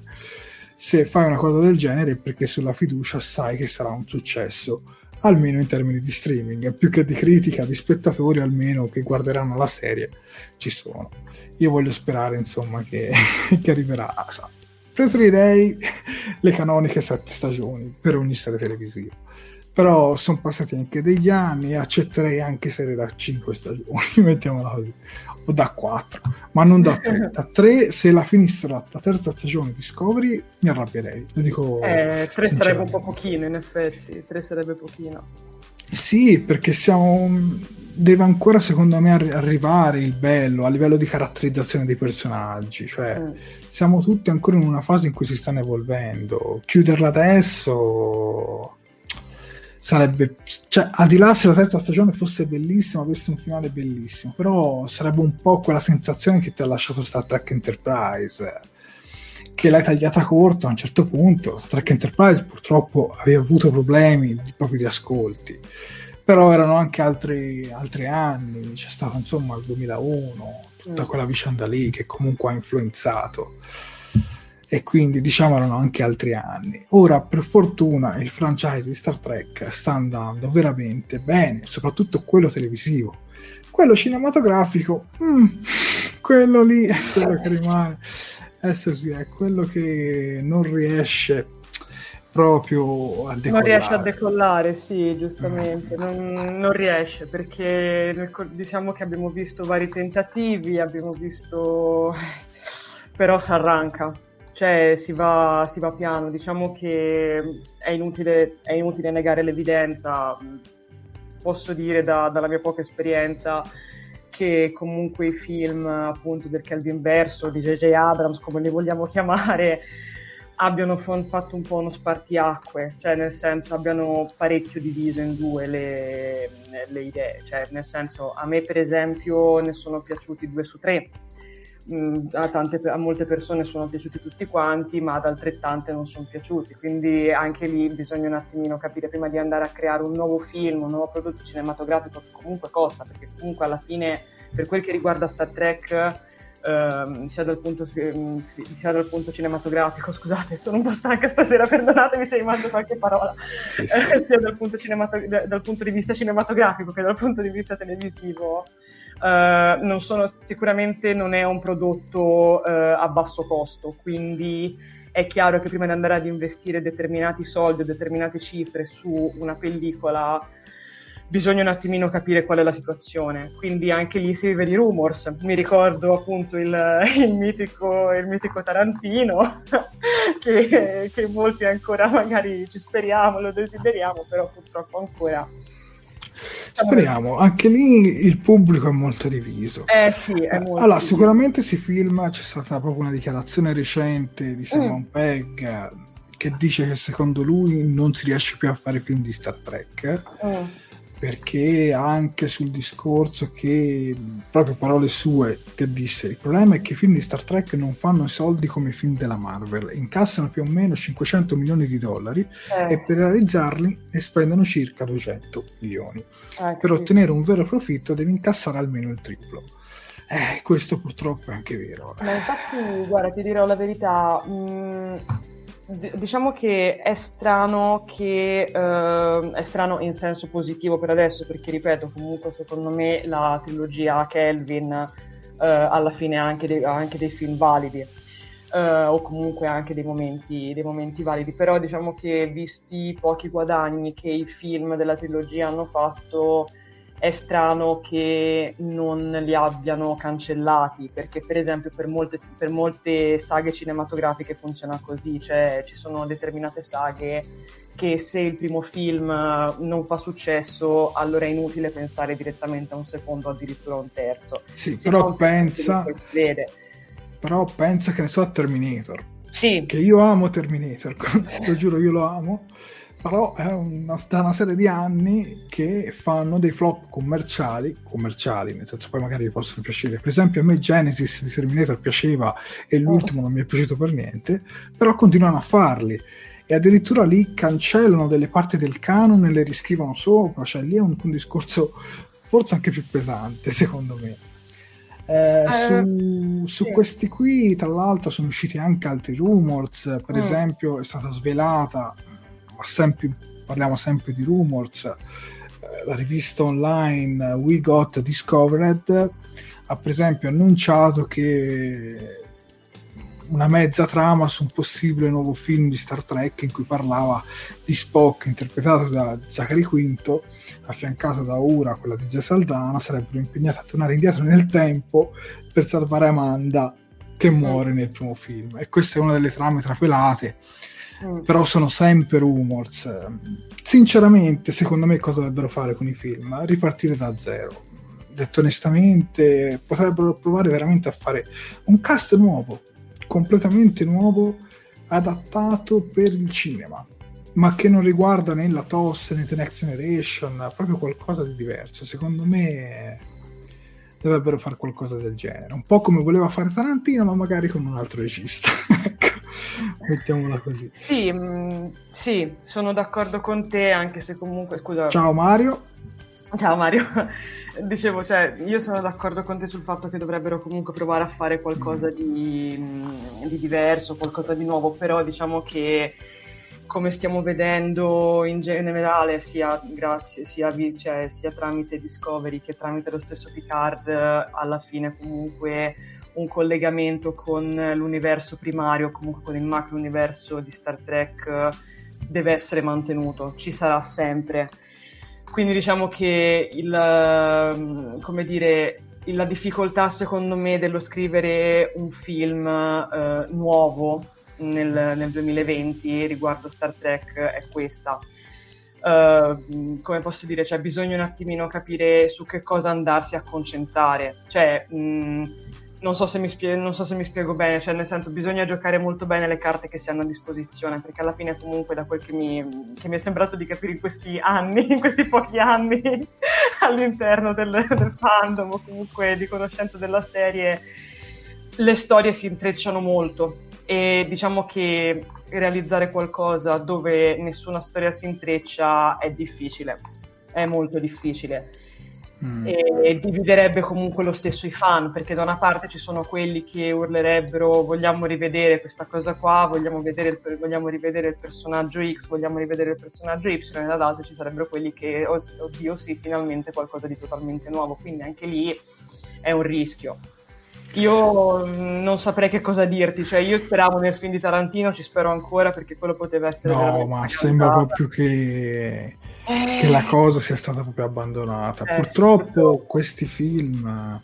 Se fai una cosa del genere è perché sulla fiducia sai che sarà un successo, almeno in termini di streaming, più che di critica, di spettatori almeno che guarderanno la serie ci sono. Io voglio sperare, insomma, che, *laughs* che arriverà. Preferirei le canoniche sette stagioni per ogni serie televisiva però sono passati anche degli anni e accetterei anche serie da 5 stagioni, *laughs* mettiamola così, o da 4, ma non da 3. Da 3, se la finissero la terza stagione Discovery, mi arrabbierei. Lo dico eh, 3 sarebbe un po' pochino, in effetti, 3 sarebbe pochino. Sì, perché siamo deve ancora secondo me arri- arrivare il bello a livello di caratterizzazione dei personaggi cioè mm. siamo tutti ancora in una fase in cui si stanno evolvendo chiuderla adesso sarebbe cioè, al di là se la terza stagione fosse bellissima avesse un finale bellissimo però sarebbe un po' quella sensazione che ti ha lasciato Star Trek Enterprise che l'hai tagliata corto a un certo punto. Star Trek Enterprise purtroppo aveva avuto problemi proprio di ascolti però erano anche altri, altri anni. C'è stato insomma il 2001 tutta mm. quella vicenda lì che comunque ha influenzato e quindi diciamo erano anche altri anni. Ora, per fortuna, il franchise di Star Trek sta andando veramente bene, soprattutto quello televisivo. Quello cinematografico, mm, quello lì è quello che rimane. Essere, è quello che non riesce proprio a decollare. Non riesce a decollare, sì, giustamente, mm. non, non, riesce perché diciamo che abbiamo visto vari tentativi, abbiamo visto... *laughs* però si arranca cioè si va, si va piano, diciamo che è inutile, è inutile negare l'evidenza, posso dire da, dalla mia poca esperienza che comunque i film appunto del Kelvin Verso, di J.J. Abrams, come li vogliamo chiamare, abbiano fatto un po' uno spartiacque, cioè nel senso abbiano parecchio diviso in due le, le idee, cioè nel senso a me per esempio ne sono piaciuti due su tre, a, tante, a, molte persone sono piaciuti tutti quanti, ma ad altrettante non sono piaciuti. Quindi anche lì bisogna un attimino capire prima di andare a creare un nuovo film, un nuovo prodotto cinematografico che comunque costa, perché comunque alla fine, per quel che riguarda Star Trek, ehm, sia, dal punto, sia, dal punto, cinematografico, *laughs* scusate, sono un po' stanca stasera, perdonatemi se rimando qualche parola, sì, sì. Eh, *laughs* sia dal punto, dal punto di vista cinematografico che dal punto di vista televisivo Uh, non sono, sicuramente non è un prodotto uh, a basso costo, quindi è chiaro che prima di andare ad investire determinati soldi o determinate cifre su una pellicola bisogna un attimino capire qual è la situazione. Quindi anche lì si vive di rumors. Mi ricordo appunto il, *laughs* il, mitico, il mitico, Tarantino, *laughs* che, che molti ancora magari ci speriamo, lo desideriamo, però purtroppo ancora Speriamo, anche lì il pubblico è molto diviso. Eh sì, è molto Allora, diviso. sicuramente si filma, c'è stata proprio una dichiarazione recente di Simon mm. Pegg che dice che secondo lui non si riesce più a fare film di Star Trek. Mm perché anche sul discorso che proprio parole sue che disse il problema è che i film di Star Trek non fanno i soldi come i film della Marvel. Incassano più o meno 500 milioni di dollari eh. e per realizzarli ne spendono circa 200 milioni. Eh, per ottenere un vero profitto devi incassare almeno il triplo. Eh, questo purtroppo è anche vero. Ma infatti guarda ti dirò la verità mh mm, diciamo che è strano che uh, è strano in senso positivo per adesso perché ripeto comunque secondo me la trilogia Kelvin uh, alla fine ha anche, ha anche dei film validi uh, o comunque anche dei momenti, dei momenti validi. Però diciamo che visti i pochi guadagni che i film della trilogia hanno fatto è strano che non li abbiano cancellati, perché per esempio per molte, per molte saghe cinematografiche funziona così, cioè ci sono determinate saghe che se il primo film non fa successo, allora è inutile pensare direttamente a un secondo, addirittura a un terzo. Sì, si però pensa, però pensa che ne so a Terminator. Sì. Che io amo Terminator, *laughs* lo giuro, io lo amo però è una, da una serie di anni che fanno dei flop commerciali, commerciali, nel senso poi magari vi possono piacere. Per esempio a me Genesis di Terminator piaceva e l'ultimo non mi è piaciuto per niente, però continuano a farli e addirittura lì cancellano delle parti del canon e le riscrivono sopra, cioè lì è un, un discorso forse anche più pesante *laughs* secondo me. Eh, uh, su, su sì. questi qui, tra l'altro, sono usciti anche altri rumors. Per mm. esempio, è stata svelata sempre, parliamo sempre di rumors, eh, la rivista online We Got Discovered ha per esempio annunciato che una mezza trama su un possibile nuovo film di Star Trek in cui parlava di Spock interpretato da Zachary Quinto affiancato da Ura, quella di Gia Saldana sarebbero impegnati a tornare indietro nel tempo per salvare Amanda che muore nel primo film. E questa è una delle trame trapelate Mm. però sono sempre rumors. Sinceramente, secondo me cosa dovrebbero fare con i film? Ripartire da zero. Detto onestamente, potrebbero provare veramente a fare un cast nuovo, completamente nuovo, adattato per il cinema, ma che non riguarda né la TOS né The Next Generation, proprio qualcosa di diverso. Secondo me dovrebbero fare qualcosa del genere, un po' come voleva fare Tarantino, ma magari con un altro regista. *laughs* ecco. Mettiamola così. Sì, mh, mm, sì, sono d'accordo con te, anche se comunque, scusa. Ciao Mario. Ciao Mario, *laughs* dicevo, cioè, io sono d'accordo con te sul fatto che dovrebbero comunque provare a fare qualcosa di, mm, di diverso, qualcosa di nuovo, però diciamo che come stiamo vedendo in generale, sia, grazie, sia, cioè, sia tramite Discovery che tramite lo stesso Picard, alla fine comunque un collegamento con l'universo primario, comunque con il macro universo di Star Trek, deve essere mantenuto, ci sarà sempre. Quindi diciamo che il, ehm, come dire, la difficoltà secondo me dello scrivere un film eh, nuovo nel, nel, 2020 riguardo Star Trek è questa. Uh, come posso dire, cioè bisogna un attimino capire su che cosa andarsi a concentrare. Cioè, mh, non so, spie- non so se mi spiego bene, cioè nel senso bisogna giocare molto bene le carte che si hanno a disposizione, perché alla fine comunque da quel che mi, che mi è sembrato di capire in questi anni, *laughs* in questi pochi anni *laughs* all'interno del, del fandom o comunque di conoscenza della serie, le storie si intrecciano molto e diciamo che realizzare qualcosa dove nessuna storia si intreccia è difficile, è molto difficile mm. e dividerebbe comunque lo stesso i fan, perché da una parte ci sono quelli che urlerebbero vogliamo rivedere questa cosa qua, vogliamo, vedere il, vogliamo rivedere il personaggio X, vogliamo rivedere il personaggio Y, e dall'altro ci sarebbero quelli che, oh, oddio sì, finalmente qualcosa di totalmente nuovo, quindi anche lì è un rischio. Io mm, non saprei che cosa dirti, cioè io speravo nel film di Tarantino, ci spero ancora perché quello poteva essere... No, ma sembra proprio che che la cosa sia stata proprio abbandonata. Eh, Purtroppo sì, questi film eh,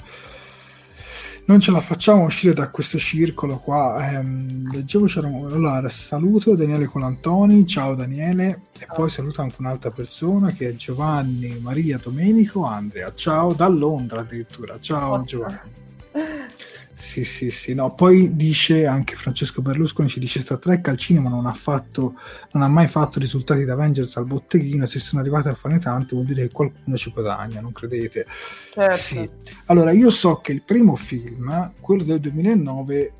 non ce la facciamo uscire da questo circolo qua. Eh, leggevo c'era allora, saluto Daniele Colantoni, ciao Daniele, e poi saluto anche un'altra persona che è Giovanni Maria Domenico Andrea. Ciao da Londra addirittura. Ciao Giovanni. Sì, sì, sì, no. Poi dice anche Francesco Berlusconi: ci dice Star Trek al cinema non ha, fatto, non ha mai fatto risultati da Avengers al botteghino. Se sono arrivati a fare tanto, vuol dire che qualcuno ci guadagna, non credete? Certo. Sì. Allora, io so che il primo film, quello del 2009,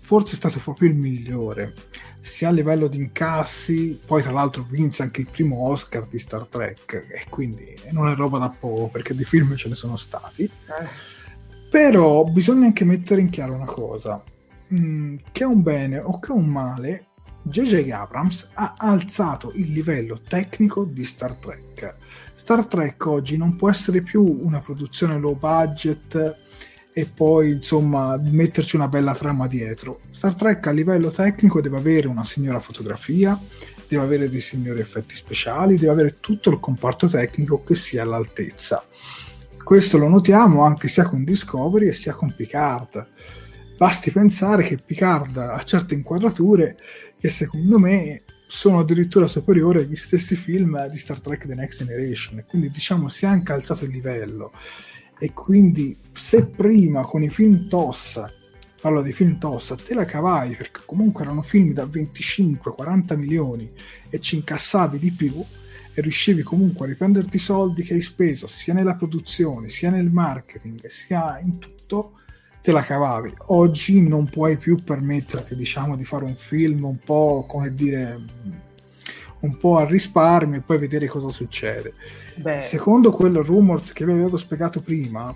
forse è stato proprio il migliore, sia a livello di incassi, poi tra l'altro vinse anche il primo Oscar di Star Trek, e quindi non è roba da poco perché di film ce ne sono stati. Eh però bisogna anche mettere in chiaro una cosa, mm, che è un bene o che è un male, J.J. Abrams ha alzato il livello tecnico di Star Trek. Star Trek oggi non può essere più una produzione low budget e poi insomma metterci una bella trama dietro. Star Trek a livello tecnico deve avere una signora fotografia, deve avere dei signori effetti speciali, deve avere tutto il comparto tecnico che sia all'altezza. Questo lo notiamo anche sia con Discovery sia con Picard. Basti pensare che Picard ha certe inquadrature che secondo me sono addirittura superiori agli stessi film di Star Trek The Next Generation, quindi diciamo si è anche alzato il livello. E quindi se prima con i film TOS, parlo di film TOS, te la cavavi perché comunque erano film da 25-40 milioni e ci incassavi di più, e riuscivi comunque a riprenderti i soldi che hai speso sia nella produzione, sia nel marketing, sia in tutto, te la cavavi. Oggi non puoi più permetterti, diciamo, di fare un film un po', come dire, un po' a risparmio e poi vedere cosa succede. Beh. Secondo quello rumors che vi avevo spiegato prima,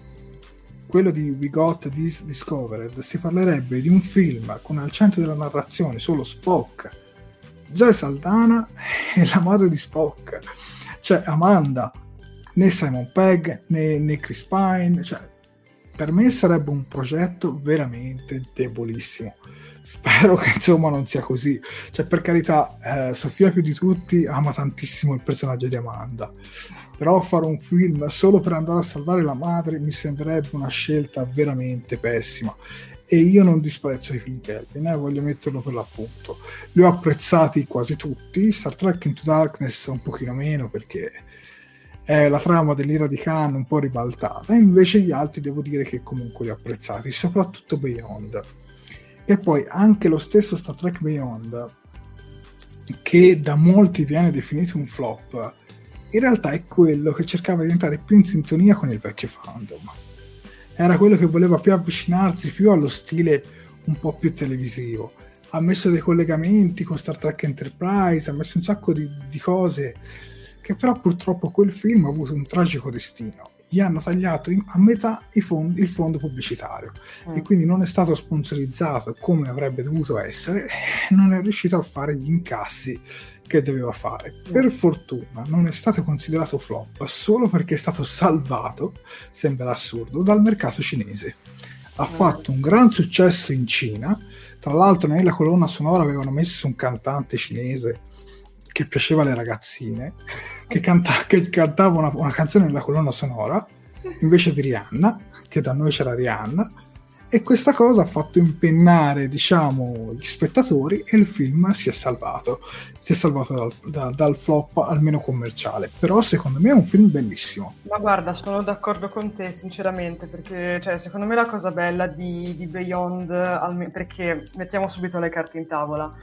quello di We Got This Discovered, si parlerebbe di un film con al centro della narrazione solo Spock Zoe Saldana è *laughs* la madre di Spock, cioè Amanda, né Simon Pegg né, né Chris Pine, cioè, per me sarebbe un progetto veramente debolissimo. Spero che insomma non sia così. Cioè, per carità, eh, Sofia più di tutti ama tantissimo il personaggio di Amanda. Però fare un film solo per andare a salvare la madre mi sembrerebbe una scelta veramente pessima e io non disprezzo i film Kelvin, eh, voglio metterlo per l'appunto. Li ho apprezzati quasi tutti, Star Trek Into Darkness un pochino meno perché è la trama dell'ira di Khan un po' ribaltata, invece gli altri devo dire che comunque li ho apprezzati, soprattutto Beyond. E poi anche lo stesso Star Trek Beyond, che da molti viene definito un flop, in realtà è quello che cercava di diventare più in sintonia con il vecchio fandom era quello che voleva più avvicinarsi più allo stile un po' più televisivo. Ha messo dei collegamenti con Star Trek Enterprise, ha messo un sacco di, di cose che però purtroppo quel film ha avuto un tragico destino. Gli hanno tagliato in, a metà fondi, il fondo pubblicitario mm. e quindi non è stato sponsorizzato come avrebbe dovuto essere, non è riuscito a fare gli incassi che doveva fare. Per fortuna non è stato considerato flop solo perché è stato salvato, sembra assurdo, dal mercato cinese. Ha fatto un gran successo in Cina, tra l'altro nella colonna sonora avevano messo un cantante cinese che piaceva alle ragazzine, che, canta- che cantava una, una canzone nella colonna sonora, invece di Rihanna, che da noi c'era Rihanna, e questa cosa ha fatto impennare diciamo gli spettatori e il film si è salvato. Si è salvato dal, da, dal, flop almeno commerciale. Però secondo me è un film bellissimo. Ma guarda sono d'accordo con te sinceramente perché cioè, secondo me la cosa bella di, di Beyond perché mettiamo subito le carte in tavola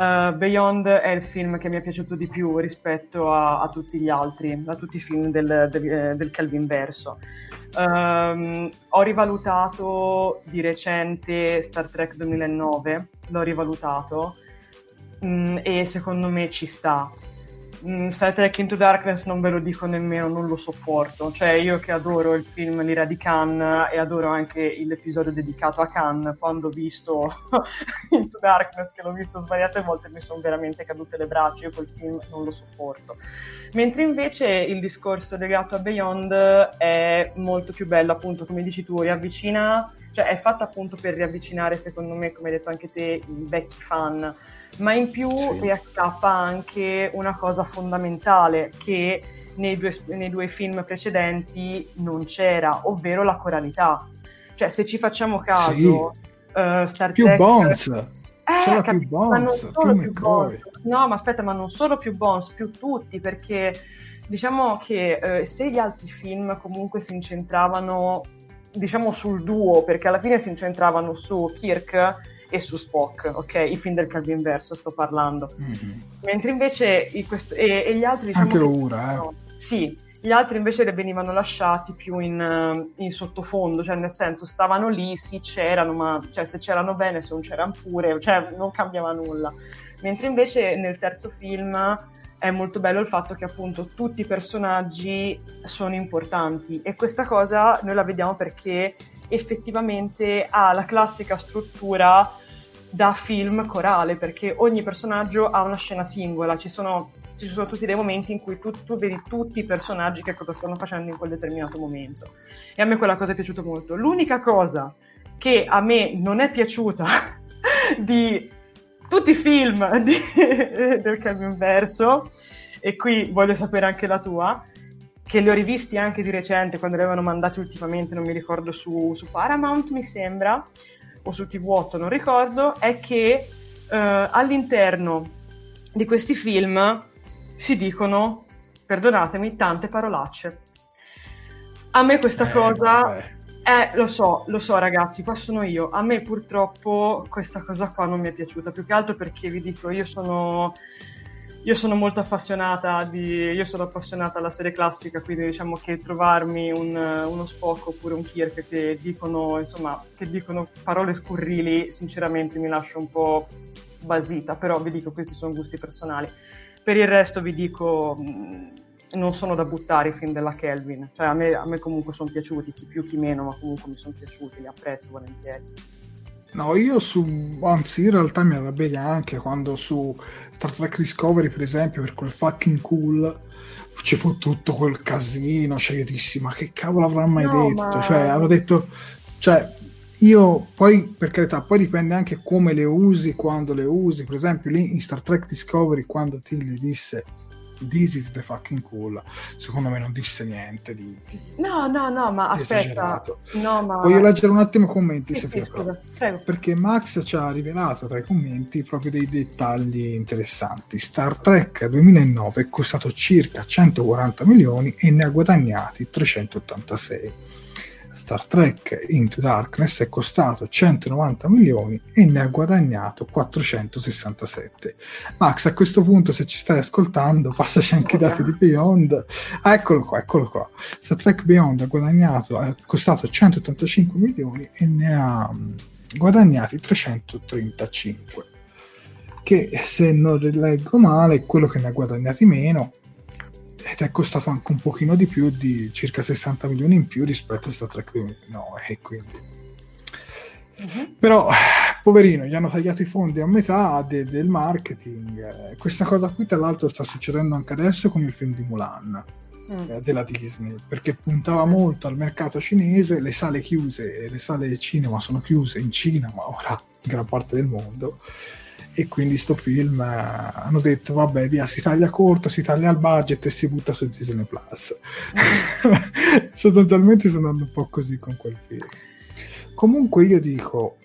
Uh, Beyond è il film che mi è piaciuto di più rispetto a, a tutti gli altri, a tutti i film del, del, eh, del Calvin Verso. Um, ho rivalutato di recente Star Trek 2009, l'ho rivalutato um, e secondo me ci sta. Mm, Star Trek Into Darkness non ve lo dico nemmeno, non lo sopporto. Cioè, io che adoro il film L'ira di Khan e adoro anche l'episodio dedicato a Khan, quando ho visto *laughs* Into Darkness, che l'ho visto svariate volte, mi sono veramente cadute le braccia. Io quel film non lo sopporto. Mentre invece il discorso legato a Beyond è molto più bello, appunto, come dici tu, riavvicina, cioè è fatto appunto per riavvicinare, secondo me, come hai detto anche te, i vecchi fan ma in più sì. riaccappa anche una cosa fondamentale che nei due, nei due, film precedenti non c'era, ovvero la coralità. Cioè, se ci facciamo caso, sì. uh, Star più Trek... Bones. Eh, C'era cap- più Bones, più, più Bones. No, ma aspetta, ma non solo più Bones, più tutti, perché diciamo che eh, se gli altri film comunque si incentravano, diciamo, sul duo, perché alla fine si incentravano su Kirk e su Spock, ok? I film del Calvin Verso sto parlando. Mm-hmm. Mentre invece questo, e, e, gli altri... Diciamo Anche ora, eh? Sì, gli altri invece venivano lasciati più in, in, sottofondo, cioè nel senso stavano lì, sì c'erano, ma cioè, se c'erano bene, se non c'erano pure, cioè non cambiava nulla. Mentre invece nel terzo film è molto bello il fatto che appunto tutti i personaggi sono importanti e questa cosa noi la vediamo perché effettivamente ha la classica struttura da film corale, perché ogni personaggio ha una scena singola, ci sono ci sono tutti dei momenti in cui tu, tu, vedi tutti i personaggi che cosa stanno facendo in quel determinato momento. E a me quella cosa è piaciuta molto. L'unica cosa che a me non è piaciuta *laughs* di tutti i film *laughs* di, del cambio inverso, e qui voglio sapere anche la tua, che li ho rivisti anche di recente quando li avevano mandati ultimamente, non mi ricordo su, su Paramount mi sembra, o su TV8 non ricordo, è che uh, all'interno di questi film si dicono, perdonatemi, tante parolacce. A me questa eh, cosa... Eh, lo so, lo so ragazzi, qua sono io. A me purtroppo questa cosa qua non mi è piaciuta, più che altro perché vi dico, io sono io sono molto appassionata di, io sono appassionata alla serie classica, quindi diciamo che trovarmi un, uno Spock oppure un Kirk che dicono, insomma, che dicono parole scurrili, sinceramente mi lascia un po' basita, però vi dico, questi sono gusti personali. Per il resto vi dico, mm, non sono da buttare i film della Kelvin, cioè a me, a me comunque sono piaciuti, chi più chi meno, ma comunque mi sono piaciuti, li apprezzo volentieri. No, io su, anzi in realtà mi arrabbia anche quando su Star Trek Discovery, per esempio, per quel fucking cool ci fu tutto quel casino, cioè io dissi, ma che cavolo avrà mai no, detto? Ma... Cioè, hanno detto, cioè, io poi, per carità, poi dipende anche come le usi, quando le usi, per esempio lì in Star Trek Discovery, quando Tilly disse This is the fucking cool. Secondo me non disse niente di, di No, no, no, ma aspetta. No, ma... Voglio leggere un attimo i commenti, sì, Sofia, sì, perché Max ci ha rivelato tra i commenti proprio dei dettagli interessanti. Star Trek 2009 è costato circa 140 milioni e ne ha guadagnati 386 Star Trek Into Darkness è costato 190 milioni e ne ha guadagnato 467. Max, a questo punto, se ci stai ascoltando, passaci anche i dati di Beyond. Ah, eccolo qua, eccolo qua. Star Trek Beyond ha guadagnato, ha costato 185 milioni e ne ha mm, guadagnati 335 che se non leggo male è quello che ne ha guadagnati meno ed è costato anche un pochino di più di circa 60 milioni in più rispetto a Star Trek 2009 e quindi uh-huh. però poverino gli hanno tagliato i fondi a metà de- del marketing questa cosa qui tra l'altro sta succedendo anche adesso con il film di Mulan mm. eh, della Disney perché puntava molto al mercato cinese le sale chiuse le sale cinema sono chiuse in Cina ma ora in gran parte del mondo e quindi sto film eh, hanno detto vabbè via si taglia corto, si taglia il budget e si butta su Disney Plus. *laughs* Sostanzialmente sto andando un po' così con quel film. Comunque io dico,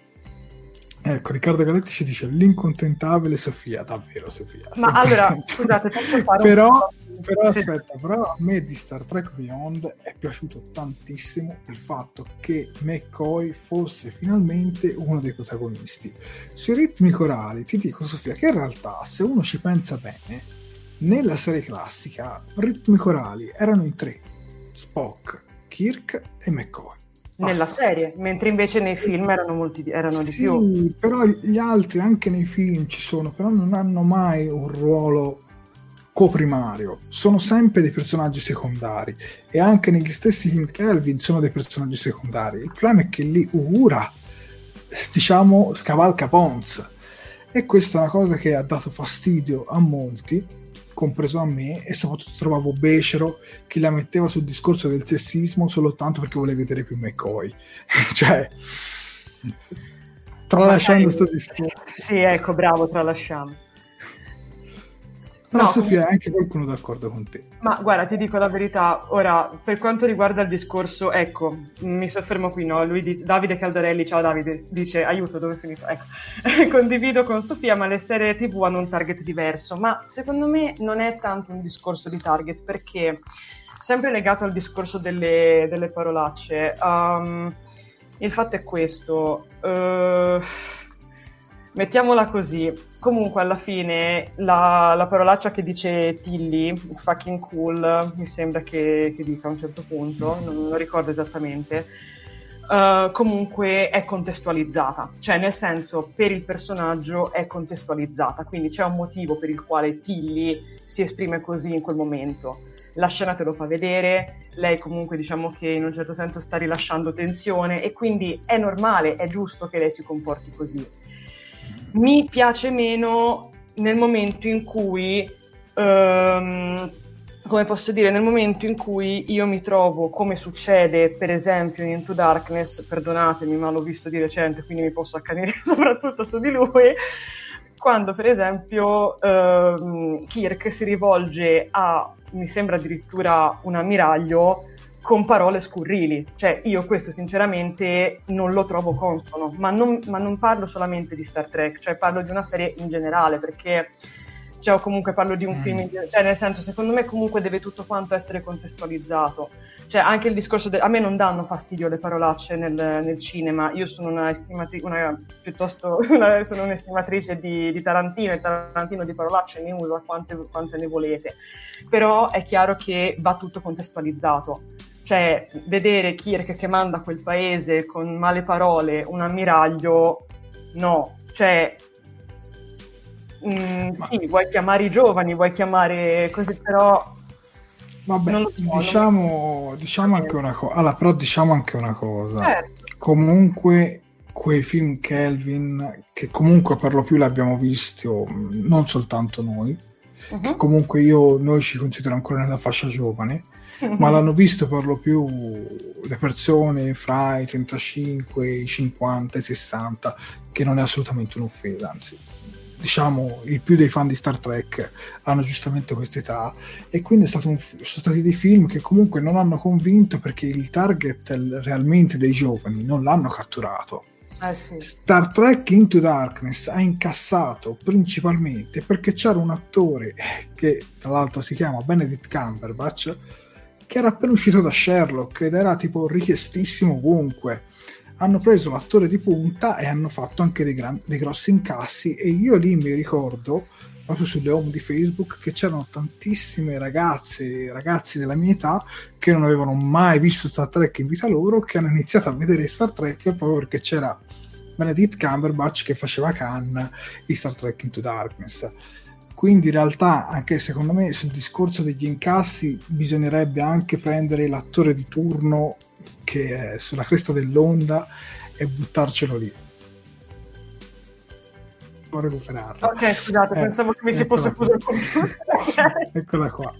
Ecco, Riccardo Galetti ci dice l'incontentabile Sofia, davvero Sofia. Ma allora, scusate, posso fare *laughs* però, però aspetta, però a me di Star Trek Beyond è piaciuto tantissimo il fatto che McCoy fosse finalmente uno dei protagonisti. Sui ritmi corali ti dico Sofia che in realtà se uno ci pensa bene, nella serie classica ritmi corali erano in tre, Spock, Kirk e McCoy nella serie, mentre invece nei film erano, molti, erano di sì, più. Sì, però gli altri anche nei film ci sono, però non hanno mai un ruolo coprimario, sono sempre dei personaggi secondari. E anche negli stessi film Kelvin sono dei personaggi secondari. Il problema è che lì Uhura, diciamo, scavalca Pons. E questa è una cosa che ha dato fastidio a molti compreso a me, e soprattutto trovavo becero chi la metteva sul discorso del sessismo solo tanto perché voleva vedere più McCoy. *laughs* cioè, tralasciando questo discorso. Sì, ecco, bravo, tralasciamo. Però no, Sofia, è anche qualcuno d'accordo con te. Ma guarda, ti dico la verità, ora, per quanto riguarda il discorso, ecco, mi soffermo qui, no? Lui di- Davide Caldarelli, ciao Davide, dice, aiuto, dove è finito? Ecco, *laughs* condivido con Sofia, ma le serie TV hanno un target diverso, ma secondo me non è tanto un discorso di target, perché, sempre legato al discorso delle, delle parolacce, um, il fatto è questo, uh, mettiamola così, Comunque, alla fine, la, la, parolaccia che dice Tilly, fucking cool, mi sembra che, che dica a un certo punto, non, non ricordo esattamente. Uh, comunque è contestualizzata, cioè nel senso per il personaggio è contestualizzata, quindi c'è un motivo per il quale Tilly si esprime così in quel momento. La scena te lo fa vedere, lei comunque diciamo che in un certo senso sta rilasciando tensione e quindi è normale, è giusto che lei si comporti così mi piace meno nel momento in cui ehm, come posso dire, nel momento in cui io mi trovo, come succede per esempio in Into Darkness, perdonatemi ma l'ho visto di recente quindi mi posso accanire *laughs* soprattutto su di lui, quando per esempio ehm, Kirk si rivolge a, mi sembra addirittura un ammiraglio, con parole scurrili. Cioè, io questo sinceramente non lo trovo consono, ma non, ma non parlo solamente di Star Trek, cioè parlo di una serie in generale, perché cioè, o comunque parlo di un mm. film, cioè nel senso, secondo me comunque deve tutto quanto essere contestualizzato. Cioè, anche il discorso, de- a me non danno fastidio le parolacce nel, nel cinema, io sono una estimatrice, una, piuttosto, *laughs* una, sono un'estimatrice di, di, Tarantino e Tarantino di parolacce ne usa quante, quante ne volete, però è chiaro che va tutto contestualizzato cioè vedere Kirk che manda a quel paese con male parole un ammiraglio, no, cioè Mm, Ma... Sì, vuoi chiamare i giovani, vuoi chiamare così, però... Vabbè, so, diciamo, non... diciamo anche una cosa. Allora, però diciamo anche una cosa. Certo. Comunque, quei film Kelvin, che comunque per lo più l'abbiamo visto, non soltanto noi, uh-huh. comunque io, noi ci consideriamo ancora nella fascia giovane, *laughs* ma l'hanno visto per lo più le persone fra i 35, i 50, i 60, che non è assolutamente un'offesa, anzi diciamo, il più dei fan di Star Trek hanno giustamente questa età e quindi un, sono stati dei film che comunque non hanno convinto perché il target realmente dei giovani non l'hanno catturato. Eh sì. Star Trek Into Darkness ha incassato principalmente perché c'era un attore che tra l'altro si chiama Benedict Cumberbatch che era appena uscito da Sherlock ed era tipo richiestissimo ovunque. Hanno preso l'attore di punta e hanno fatto anche dei, gran- dei grossi incassi e io lì mi ricordo proprio sulle home di Facebook che c'erano tantissime ragazze e ragazzi della mia età che non avevano mai visto Star Trek in vita loro che hanno iniziato a vedere Star Trek proprio perché c'era Benedict Cumberbatch che faceva Khan di Star Trek Into Darkness quindi in realtà anche secondo me sul discorso degli incassi bisognerebbe anche prendere l'attore di turno che è sulla cresta dell'onda e buttarcelo lì. Devo recuperarla. Ok, scusate, eh, pensavo che mi si fosse chiuso il computer. *laughs* eccola qua.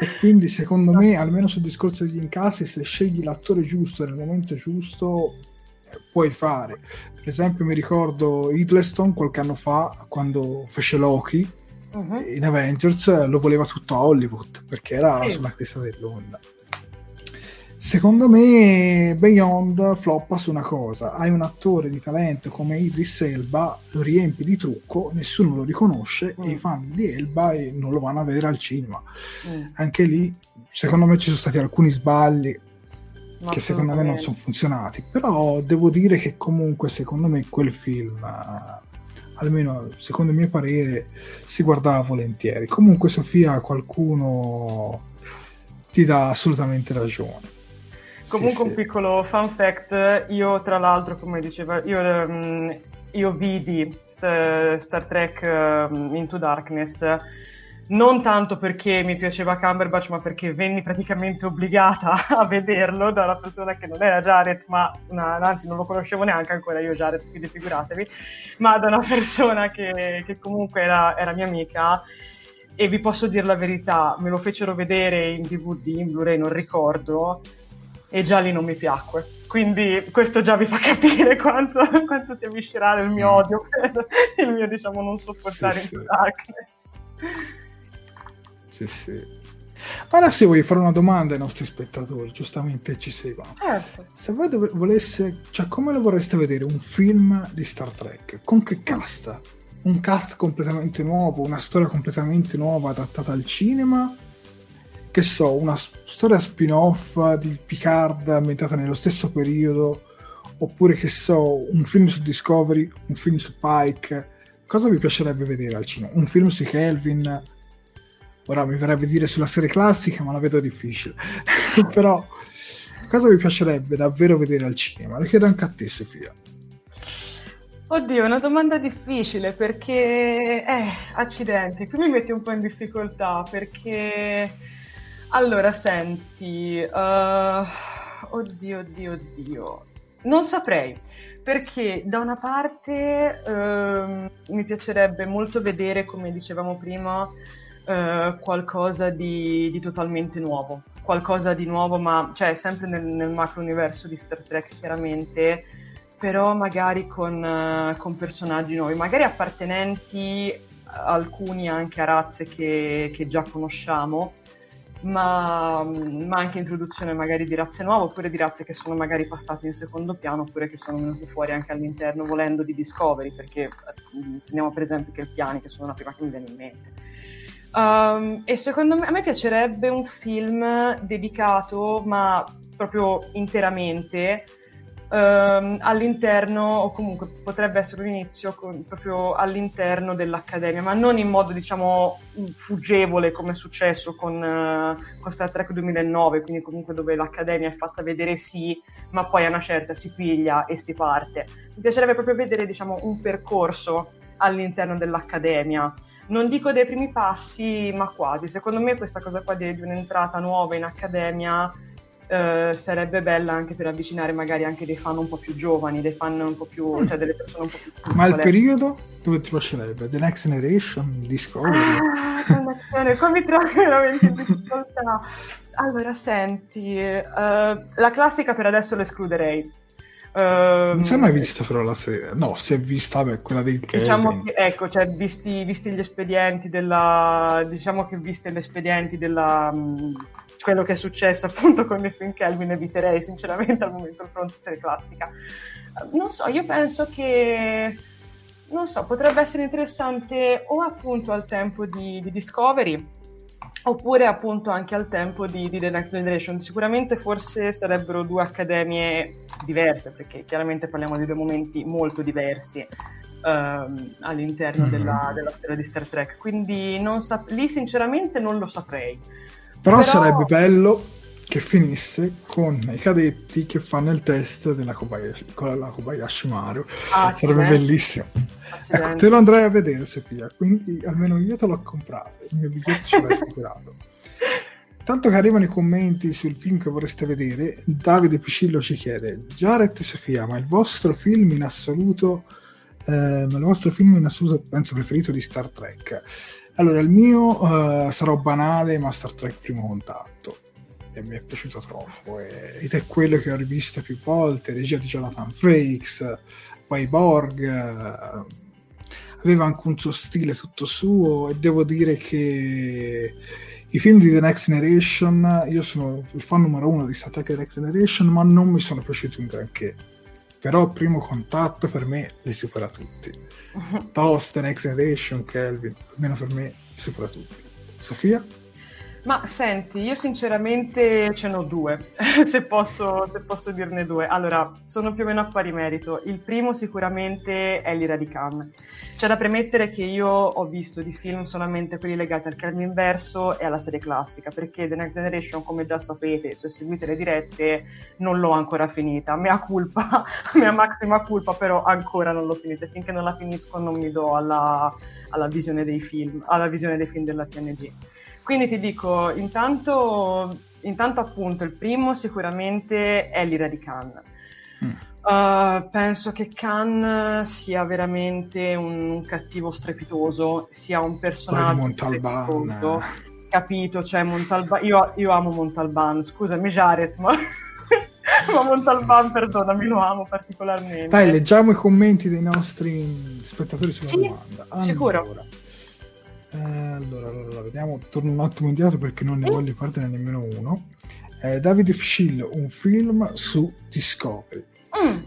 E quindi secondo me, almeno sul discorso degli incassi, se scegli l'attore giusto nel momento giusto, puoi fare. Per esempio mi ricordo Hiddleston qualche anno fa, quando fece Loki, uh-huh. in Avengers, lo voleva tutto a Hollywood, perché era sì. sulla cresta dell'onda. Secondo me Beyond floppa su una cosa, hai un attore di talento come Idris Elba, lo riempi di trucco, nessuno lo riconosce mm. e i fan di Elba non lo vanno a vedere al cinema. Mm. Anche lì, secondo me ci sono stati alcuni sbagli che secondo me non sono funzionati, però devo dire che comunque secondo me quel film almeno secondo il mio parere si guardava volentieri. Comunque Sofia qualcuno ti dà assolutamente ragione. Comunque sì, un piccolo fun fact, io tra l'altro come diceva, io, um, io vidi Star, Trek um, Into Darkness non tanto perché mi piaceva Cumberbatch, ma perché venni praticamente obbligata *laughs* a vederlo da una persona che non era Jared, ma una, anzi non lo conoscevo neanche ancora io Jared, quindi figuratevi, ma da una *laughs* persona che, che comunque era, era, mia amica. E vi posso dire la verità, me lo fecero vedere in DVD, in Blu-ray, non ricordo, e già lì non mi piacque. Quindi questo già vi fa *laughs* capire quanto, quanto sia viscerale il mio mm. odio per il mio, diciamo, non sopportare sì, in sì. Darkness. Sì, sì. Ora se vuoi fare una domanda ai nostri spettatori, giustamente ci seguono. Certo. Se voi dov- volesse, cioè come lo vorreste vedere un film di Star Trek? Con che cast? Un cast completamente nuovo, una storia completamente nuova adattata al cinema che so, una storia spin-off di Picard ambientata nello stesso periodo, oppure che so, un film su Discovery, un film su Pike. Cosa vi piacerebbe vedere al cinema? Un film su Kelvin? Ora mi verrebbe dire sulla serie classica, ma la vedo difficile. *laughs* Però cosa vi piacerebbe davvero vedere al cinema? Lo chiedo anche a te, Sofia. Oddio, una domanda difficile perché, eh, accidenti, qui mi metti un po' in difficoltà perché allora, senti, uh, oddio, oddio, oddio, non saprei, perché da una parte uh, mi piacerebbe molto vedere, come dicevamo prima, eh, qualcosa di, di, totalmente nuovo, qualcosa di nuovo, ma cioè sempre nel, nel macro universo di Star Trek chiaramente, però magari con, uh, con personaggi nuovi, magari appartenenti alcuni anche a razze che, che già conosciamo, ma, ma, anche introduzione magari di razze nuove oppure di razze che sono magari passate in secondo piano oppure che sono venute fuori anche all'interno volendo di Discovery perché teniamo per esempio che il piani che sono la prima che mi viene in mente um, e secondo me a me piacerebbe un film dedicato ma proprio interamente ehm, all'interno, o comunque potrebbe essere un inizio con, proprio all'interno dell'Accademia, ma non in modo diciamo fuggevole come è successo con, uh, con Star Trek 2009, quindi comunque dove l'Accademia è fatta vedere sì, ma poi a una certa si piglia e si parte. Mi piacerebbe proprio vedere diciamo un percorso all'interno dell'Accademia. Non dico dei primi passi, ma quasi. Secondo me questa cosa qua di, di un'entrata nuova in accademia eh, sarebbe bella anche per avvicinare magari anche dei fan un po' più giovani, dei fan un po' più, mm. cioè delle persone un po' più piccole. Ma il periodo dove ti piacerebbe? The Next Generation? Discovery? Ah, come mi trovi veramente in difficoltà? Allora, senti, uh, la classica per adesso l'escluderei. Uh, non si è mai vista però la serie, no, si è vista beh, quella dei Diciamo che, ecco, cioè, visti, visti, gli espedienti della, diciamo che viste gli espedienti della, mm, quello che è successo appunto con Nathan Kelvin eviterei sinceramente al momento il fronte serie classica. Non so, io penso che non so, potrebbe essere interessante o appunto al tempo di, di Discovery oppure appunto anche al tempo di, di, The Next Generation. Sicuramente forse sarebbero due accademie diverse, perché chiaramente parliamo di due momenti molto diversi um, all'interno mm-hmm. della, della, storia di Star Trek. Quindi sap- lì sinceramente non lo saprei. Però, Però, sarebbe bello che finisse con i cadetti che fanno il test della Kobayashi, con la Kobayashi Maru. Ah, sarebbe accidenti. bellissimo. Ecco, te lo andrei a vedere, Sofia. Quindi almeno io te l'ho comprato. Il mio biglietto ce l'hai *laughs* assicurato. Tanto che arrivano i commenti sul film che vorreste vedere, Davide Picillo ci chiede: Jared e Sofia, ma il vostro film in assoluto, eh, il vostro film in assoluto penso preferito di Star Trek? Allora, il mio uh, sarò banale, ma Star Trek Primo Contatto. E mi è piaciuto troppo. Ed è quello che ho rivisto più volte, regia di Jonathan Frakes, poi Borg. Uh, aveva anche un suo stile tutto suo e devo dire che i film di The Next Generation, io sono il fan numero uno di Star Trek The Next Generation, ma non mi sono piaciuti un granché. Però Primo Contatto per me li supera tutti *laughs* Toast, Next Generation, Kelvin, almeno per me, sopra tutti. Sofia? Ma senti, io sinceramente ce n'ho due, *laughs* se, posso, se posso dirne due. Allora, sono più o meno a pari merito. Il primo sicuramente è l'Ira di Khan. C'è da premettere che io ho visto di film solamente quelli legati al Kelvin inverso e alla serie classica, perché The Next Generation, come già sapete, se seguite le dirette, non l'ho ancora finita. Mea culpa, *laughs* mia massima culpa, però ancora non l'ho finita. Finché non la finisco non mi do alla, alla visione dei film, alla visione dei film della TNG. Quindi ti dico, intanto, intanto appunto il primo sicuramente è l'ira di Khan. Mm. Uh, penso che Khan sia veramente un, un, cattivo strepitoso, sia un personaggio strepitoso. Capito, cioè Montalban, io, io, amo Montalban, scusami Jared, ma, *laughs* ma Montalban, perdonami, lo amo particolarmente. Dai, leggiamo i commenti dei nostri spettatori sulla sì, domanda. Allora. Sicuro. Eh, allora, allora, vediamo, torno un attimo indietro perché non ne voglio perdere nemmeno uno. Eh, Davide Fiscillo, un film su Discovery. Mm.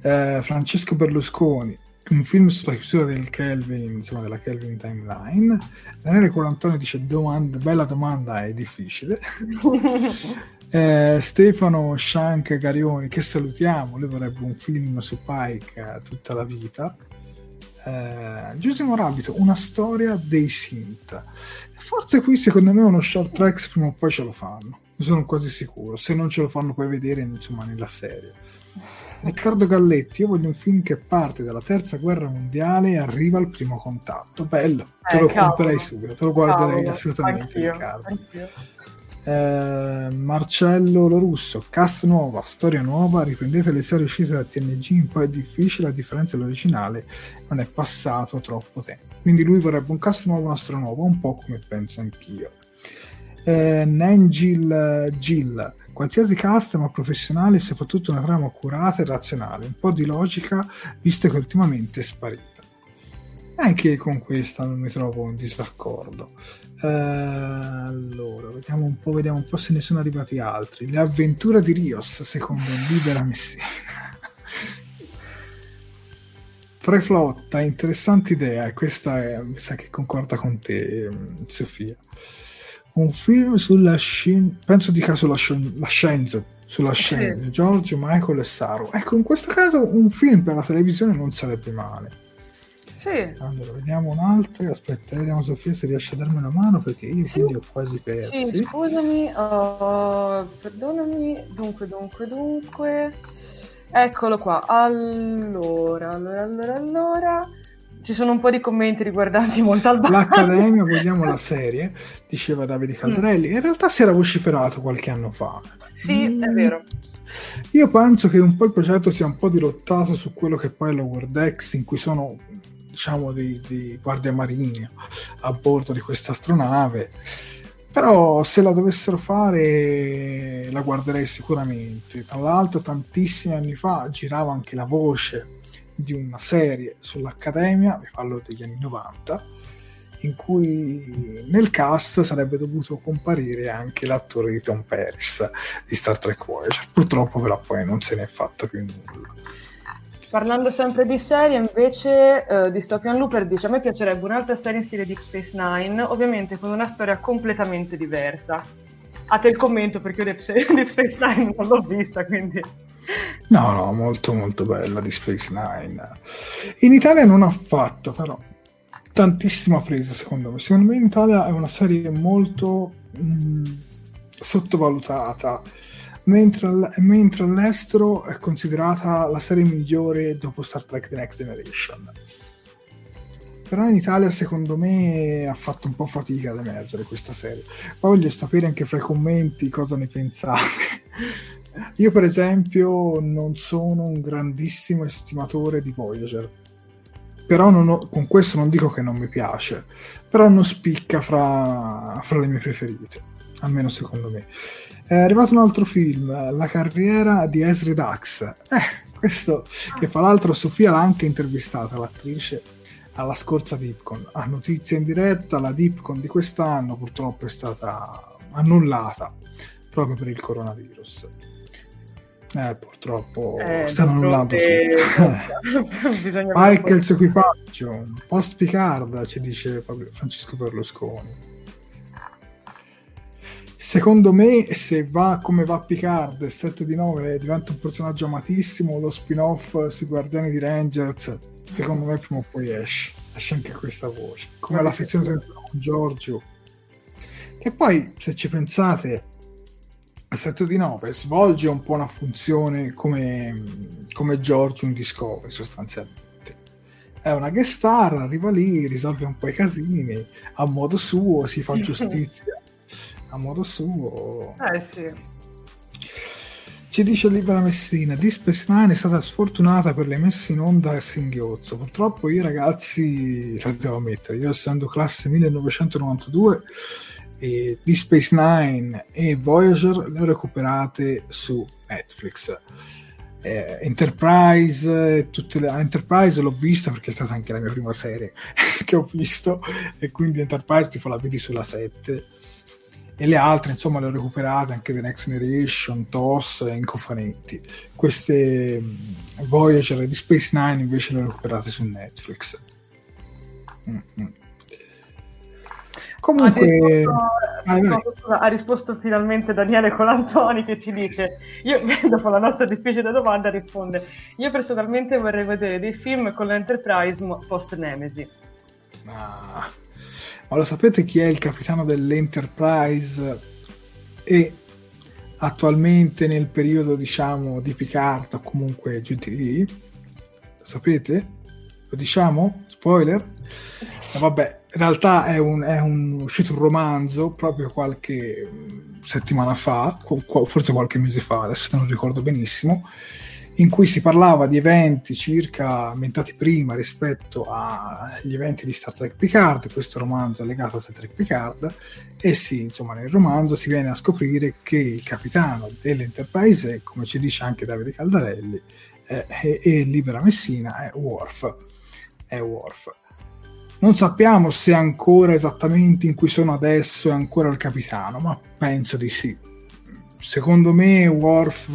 Eh, Francesco Berlusconi, un film sulla chiusura del Kelvin, insomma, della Kelvin Timeline. Daniele Colantonio dice domanda, bella domanda, è difficile. *laughs* eh, Stefano Shank Garioni, che salutiamo, lui vorrebbe un film su Pike tutta la vita eh, Giusimo Rabbito, una storia dei synth. Forse qui secondo me uno short tracks prima o poi ce lo fanno, ne sono quasi sicuro, se non ce lo fanno poi vedere insomma nella serie. Riccardo Galletti, io voglio un film che parte dalla terza guerra mondiale e arriva al primo contatto. Bello, te eh, lo comprerei subito, te lo guarderei cavolo, assolutamente, anch'io, Riccardo. Anch'io. Eh, Marcello Lorusso, cast nuova, storia nuova, riprendete le serie uscite da TNG, un po' è difficile, a differenza dell'originale non è passato troppo tempo. Quindi lui vorrebbe un cast nuovo, una storia nuova, un po' come penso anch'io. Eh, Nangil Gill, qualsiasi cast ma professionale e soprattutto una trama accurata e razionale, un po' di logica visto che ultimamente è sparita. Anche con questa non mi trovo in disaccordo. Uh, allora, vediamo un po', vediamo un po' se ne sono arrivati altri. Le avventure di Rios, secondo Libera Messina. *laughs* Preflotta, interessante idea, e questa è, mi sa che concorda con te, Sofia. Un film sulla scienza, penso dica sulla sci- scienza, sulla scienza, sì. Giorgio, Michael e Saru. Ecco, in questo caso un film per la televisione non sarebbe male sì. Allora, vediamo un altro. Aspetta, vediamo Sofia se riesce a darmi una mano perché io sì. quindi ho quasi perso. Sì, scusami, oh, perdonami. Dunque, dunque, dunque. Eccolo qua. Allora, allora, allora, allora. Ci sono un po' di commenti riguardanti Montalbano. L'Accademia, *laughs* vogliamo la serie, diceva Davide Caldarelli. In realtà si era vociferato qualche anno fa. Sì, mm. è vero. Io penso che un po' il progetto sia un po' dirottato su quello che poi è la World X, in cui sono diciamo di, di guardia marina a bordo di questa astronave però se la dovessero fare la guarderei sicuramente. Tra l'altro tantissimi anni fa girava anche la voce di una serie sull'Accademia vi parlo degli anni 90 in cui nel cast sarebbe dovuto comparire anche l'attore di Tom Paris di Star Trek Voyager. Purtroppo però poi non se ne è fatta più nulla Parlando sempre di serie, invece, uh, Dystopian Looper dice: A me piacerebbe un'altra serie in stile Deep Space Nine, ovviamente con una storia completamente diversa. A te il commento perché io *laughs* Deep Space Nine non l'ho vista, quindi. No, no, molto molto bella di Space Nine. In Italia non ha fatto, però, tantissima presa secondo me. Secondo me in Italia è una serie molto mh, sottovalutata mentre, mentre all'estero è considerata la serie migliore dopo Star Trek The Next Generation. Però in Italia secondo me ha fatto un po' fatica ad emergere questa serie. Poi voglio sapere anche fra i commenti cosa ne pensate. *laughs* Io per esempio non sono un grandissimo estimatore di Voyager, però ho, con questo non dico che non mi piace, però non spicca fra, fra le mie preferite, almeno secondo me. È arrivato un altro film, La carriera di Esri Dax. Eh, questo che fra l'altro Sofia l'ha anche intervistata, l'attrice, alla scorsa Dipcon. A notizia in diretta, la Dipcon di quest'anno purtroppo è stata annullata proprio per il coronavirus. Eh, purtroppo eh, stanno annullando eh, *laughs* Michael il suo equipaggio post Picard ci dice Francesco Berlusconi Secondo me, se va come va Picard, 7 di 9 diventa un personaggio amatissimo, lo spin-off sui Guardiani di Rangers, secondo me prima o poi esce. Esce anche questa voce. Come la sezione 31 con Giorgio. Che poi, se ci pensate, 7 di 9 svolge un po' una funzione come, come Giorgio in Discovery, sostanzialmente. È una guest star, arriva lì, risolve un po' i casini, a modo suo, si fa *laughs* giustizia a modo suo. Eh sì. Ci dice Libera Messina, di Space Nine è stata sfortunata per le messe in onda a singhiozzo. Purtroppo io ragazzi, lo devo ammettere, io essendo classe 1992, e di Space Nine e Voyager le ho recuperate su Netflix. Eh, Enterprise, tutte le, Enterprise l'ho vista perché è stata anche la mia prima serie *laughs* che ho visto e quindi Enterprise ti fa la vedi sulla 7 e le altre insomma le ho recuperate anche The Next Generation, TOS in cofanetti queste mm, Voyager di Space Nine invece le ho recuperate su Netflix. Mm-hmm. comunque ha risposto, ha risposto, finalmente Daniele Colantoni che ci dice io *laughs* dopo la nostra difficile domanda risponde io personalmente vorrei vedere dei film con l'Enterprise post Nemesi ah ma lo sapete chi è il capitano dell'Enterprise e attualmente nel periodo diciamo di Picard o comunque GTV? Lo sapete? Lo diciamo? Spoiler? vabbè, in realtà è, un, è un, uscito un romanzo proprio qualche settimana fa, forse qualche mese fa, adesso non ricordo benissimo, in cui si parlava di eventi circa ambientati prima rispetto agli eventi di Star Trek Picard, questo romanzo è legato a Star Trek Picard, e sì, insomma, nel romanzo si viene a scoprire che il capitano dell'Enterprise, come ci dice anche Davide Caldarelli, è, è, è Libera Messina, è Worf. È Worf. Non sappiamo se ancora esattamente in cui sono adesso è ancora il capitano, ma penso di sì. Secondo me Worf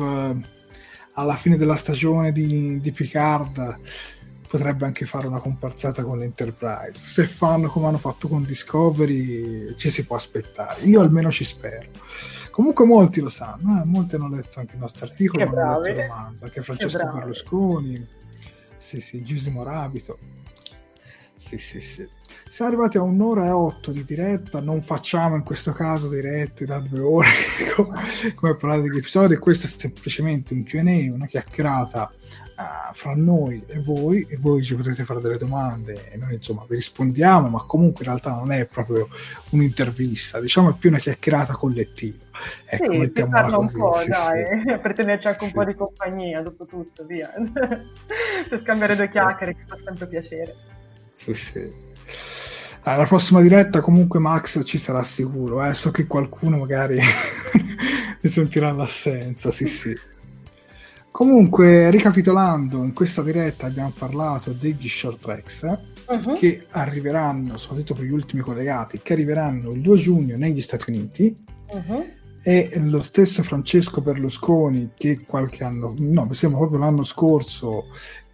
alla fine della stagione di, di Picard potrebbe anche fare una comparsata con l'Enterprise. Se fanno come hanno fatto con Discovery, ci si può aspettare. Io almeno ci spero. Comunque molti lo sanno, eh? molti hanno letto anche il nostro articolo, che hanno letto domanda, anche Francesco Berlusconi, sì sì, Gisimo Rabito. Sì, sì, sì. Siamo arrivati a un'ora e otto di diretta, non facciamo in questo caso dirette da due ore *laughs* come parlare degli episodi, questo è semplicemente un Q&A, una chiacchierata uh, fra noi e voi, e voi ci potete fare delle domande e noi insomma vi rispondiamo, ma comunque in realtà non è proprio un'intervista, diciamo è più una chiacchierata collettiva. Ecco, sì, mettiamola così. un po', sì, dai, sì. *laughs* per tenerci anche un po' di compagnia, dopo tutto, via. *laughs* per scambiare due chiacchiere, che fa sempre piacere. Sì, sì. Alla prossima diretta comunque Max ci sarà sicuro, eh? so che qualcuno magari *laughs* ne sentirà l'assenza, sì sì. Comunque, ricapitolando, in questa diretta abbiamo parlato degli short tracks uh-huh. che arriveranno, soprattutto per gli ultimi collegati, che arriveranno il 2 giugno negli Stati Uniti. Uh-huh e lo stesso Francesco Berlusconi che qualche anno, no, mi sembra proprio l'anno scorso,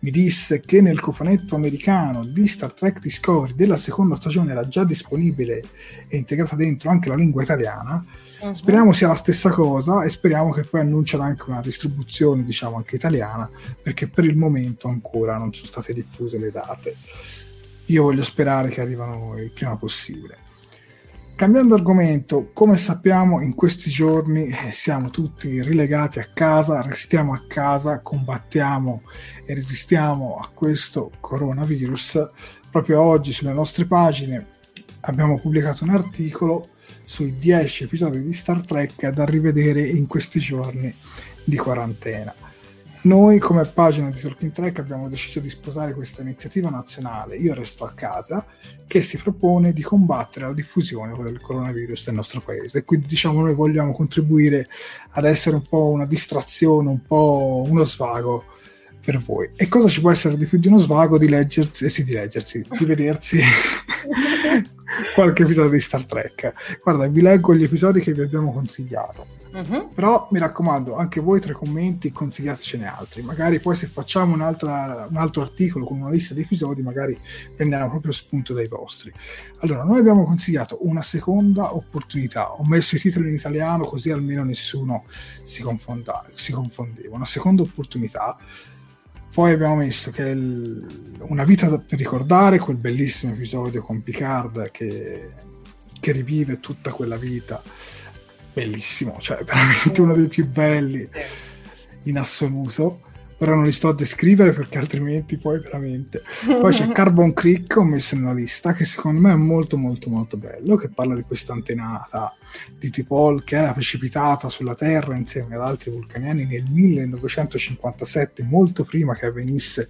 mi disse che nel cofanetto americano di Star Trek Discovery della seconda stagione era già disponibile e integrata dentro anche la lingua italiana. Uh-huh. Speriamo sia la stessa cosa e speriamo che poi annunciano anche una distribuzione, diciamo, anche italiana, perché per il momento ancora non sono state diffuse le date. Io voglio sperare che arrivano il prima possibile. Cambiando argomento, come sappiamo in questi giorni eh, siamo tutti rilegati a casa, restiamo a casa, combattiamo e resistiamo a questo coronavirus. Proprio oggi sulle nostre pagine abbiamo pubblicato un articolo sui 10 episodi di Star Trek da rivedere in questi giorni di quarantena. Noi come pagina di Talking Track abbiamo deciso di sposare questa iniziativa nazionale Io resto a casa che si propone di combattere la diffusione del coronavirus nel nostro paese. Quindi diciamo noi vogliamo contribuire ad essere un po' una distrazione, un po' uno svago per voi. E cosa ci può essere di più di uno svago di leggersi, eh sì, di leggersi, di vedersi *laughs* qualche episodio di Star Trek. Guarda, vi leggo gli episodi che vi abbiamo consigliato. Uh-huh. Però mi raccomando, anche voi tra i commenti consigliatecene altri. Magari poi se facciamo un altro articolo con una lista di episodi, magari prendiamo proprio spunto dai vostri. Allora, noi abbiamo consigliato una seconda opportunità. Ho messo i titoli in italiano così almeno nessuno si, confonda, si confondeva. Una seconda opportunità. Poi abbiamo messo che il, una vita per ricordare, quel bellissimo episodio con Picard che, che rivive tutta quella vita bellissimo, cioè *laughs* veramente uno dei più belli in assoluto. Ora non li sto a descrivere perché altrimenti poi veramente. Poi c'è *laughs* Carbon Creek, ho messo nella lista, che secondo me è molto molto molto bello, che parla di questa antenata di Tipol che era precipitata sulla Terra insieme ad altri vulcaniani nel 1957, molto prima che avvenisse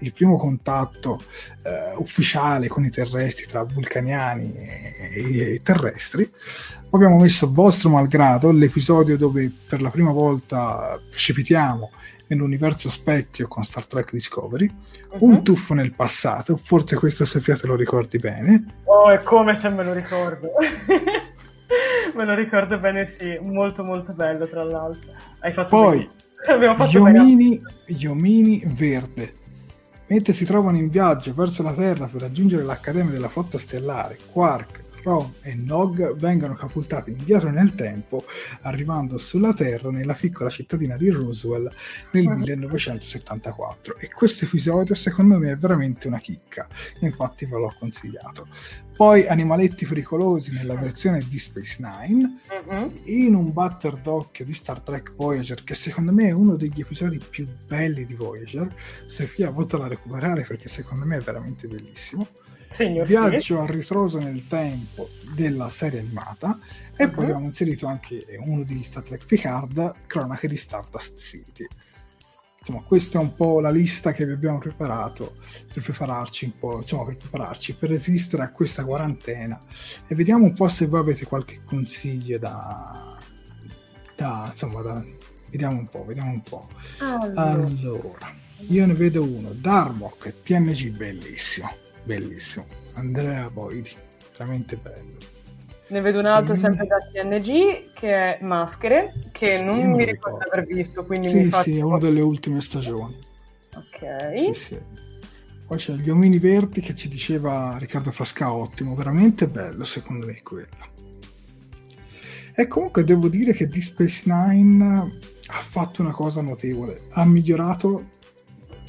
il primo contatto eh, ufficiale con i terrestri tra vulcaniani e, e, terrestri. Abbiamo messo vostro malgrado l'episodio dove per la prima volta precipitiamo nell'universo specchio con Star Trek Discovery, uh-huh. un tuffo nel passato, forse questo Sofia te lo ricordi bene. Oh, è come se me lo ricordo. *laughs* me lo ricordo bene, sì, molto molto bello tra l'altro. Hai fatto Poi, gli omini, gli omini verde mentre si trovano in viaggio verso la Terra per raggiungere l'Accademia della Flotta Stellare, Quark, Rom e Nog vengono catapultati indietro nel tempo, arrivando sulla Terra nella piccola cittadina di Roswell nel 1974. E questo episodio secondo me è veramente una chicca, infatti ve l'ho consigliato. Poi Animaletti pericolosi nella versione di Space Nine, uh-huh. in un batter d'occhio di Star Trek Voyager, che secondo me è uno degli episodi più belli di Voyager. Sofia, volta a recuperare perché secondo me è veramente bellissimo Signor viaggio sì. a ritroso nel tempo della serie animata e Mhm. poi abbiamo inserito anche uno di Star Trek Picard, Cronache di Stardust City. Insomma, questa è un po' la lista che vi abbiamo preparato per prepararci un po', insomma, per prepararci, per resistere a questa quarantena. E vediamo un po' se voi avete qualche consiglio da... da insomma, da... vediamo un po', vediamo un po'. Allora, Allora, io ne vedo uno, Darmok, TNG, bellissimo, bellissimo. Andrea Boidi, veramente bello. ne vedo un altro Mm. sempre da TNG che è Maschere, che Sì, non mi ricordo ricordo. aver visto, quindi mi Sì, fa sì, è una delle ultime stagioni. Ok. Sì, sì. Poi c'è Gli Omini Verdi che ci diceva Riccardo Frasca, ottimo, veramente bello secondo me quello. E comunque devo dire che Deep Space Nine ha fatto una cosa notevole, ha migliorato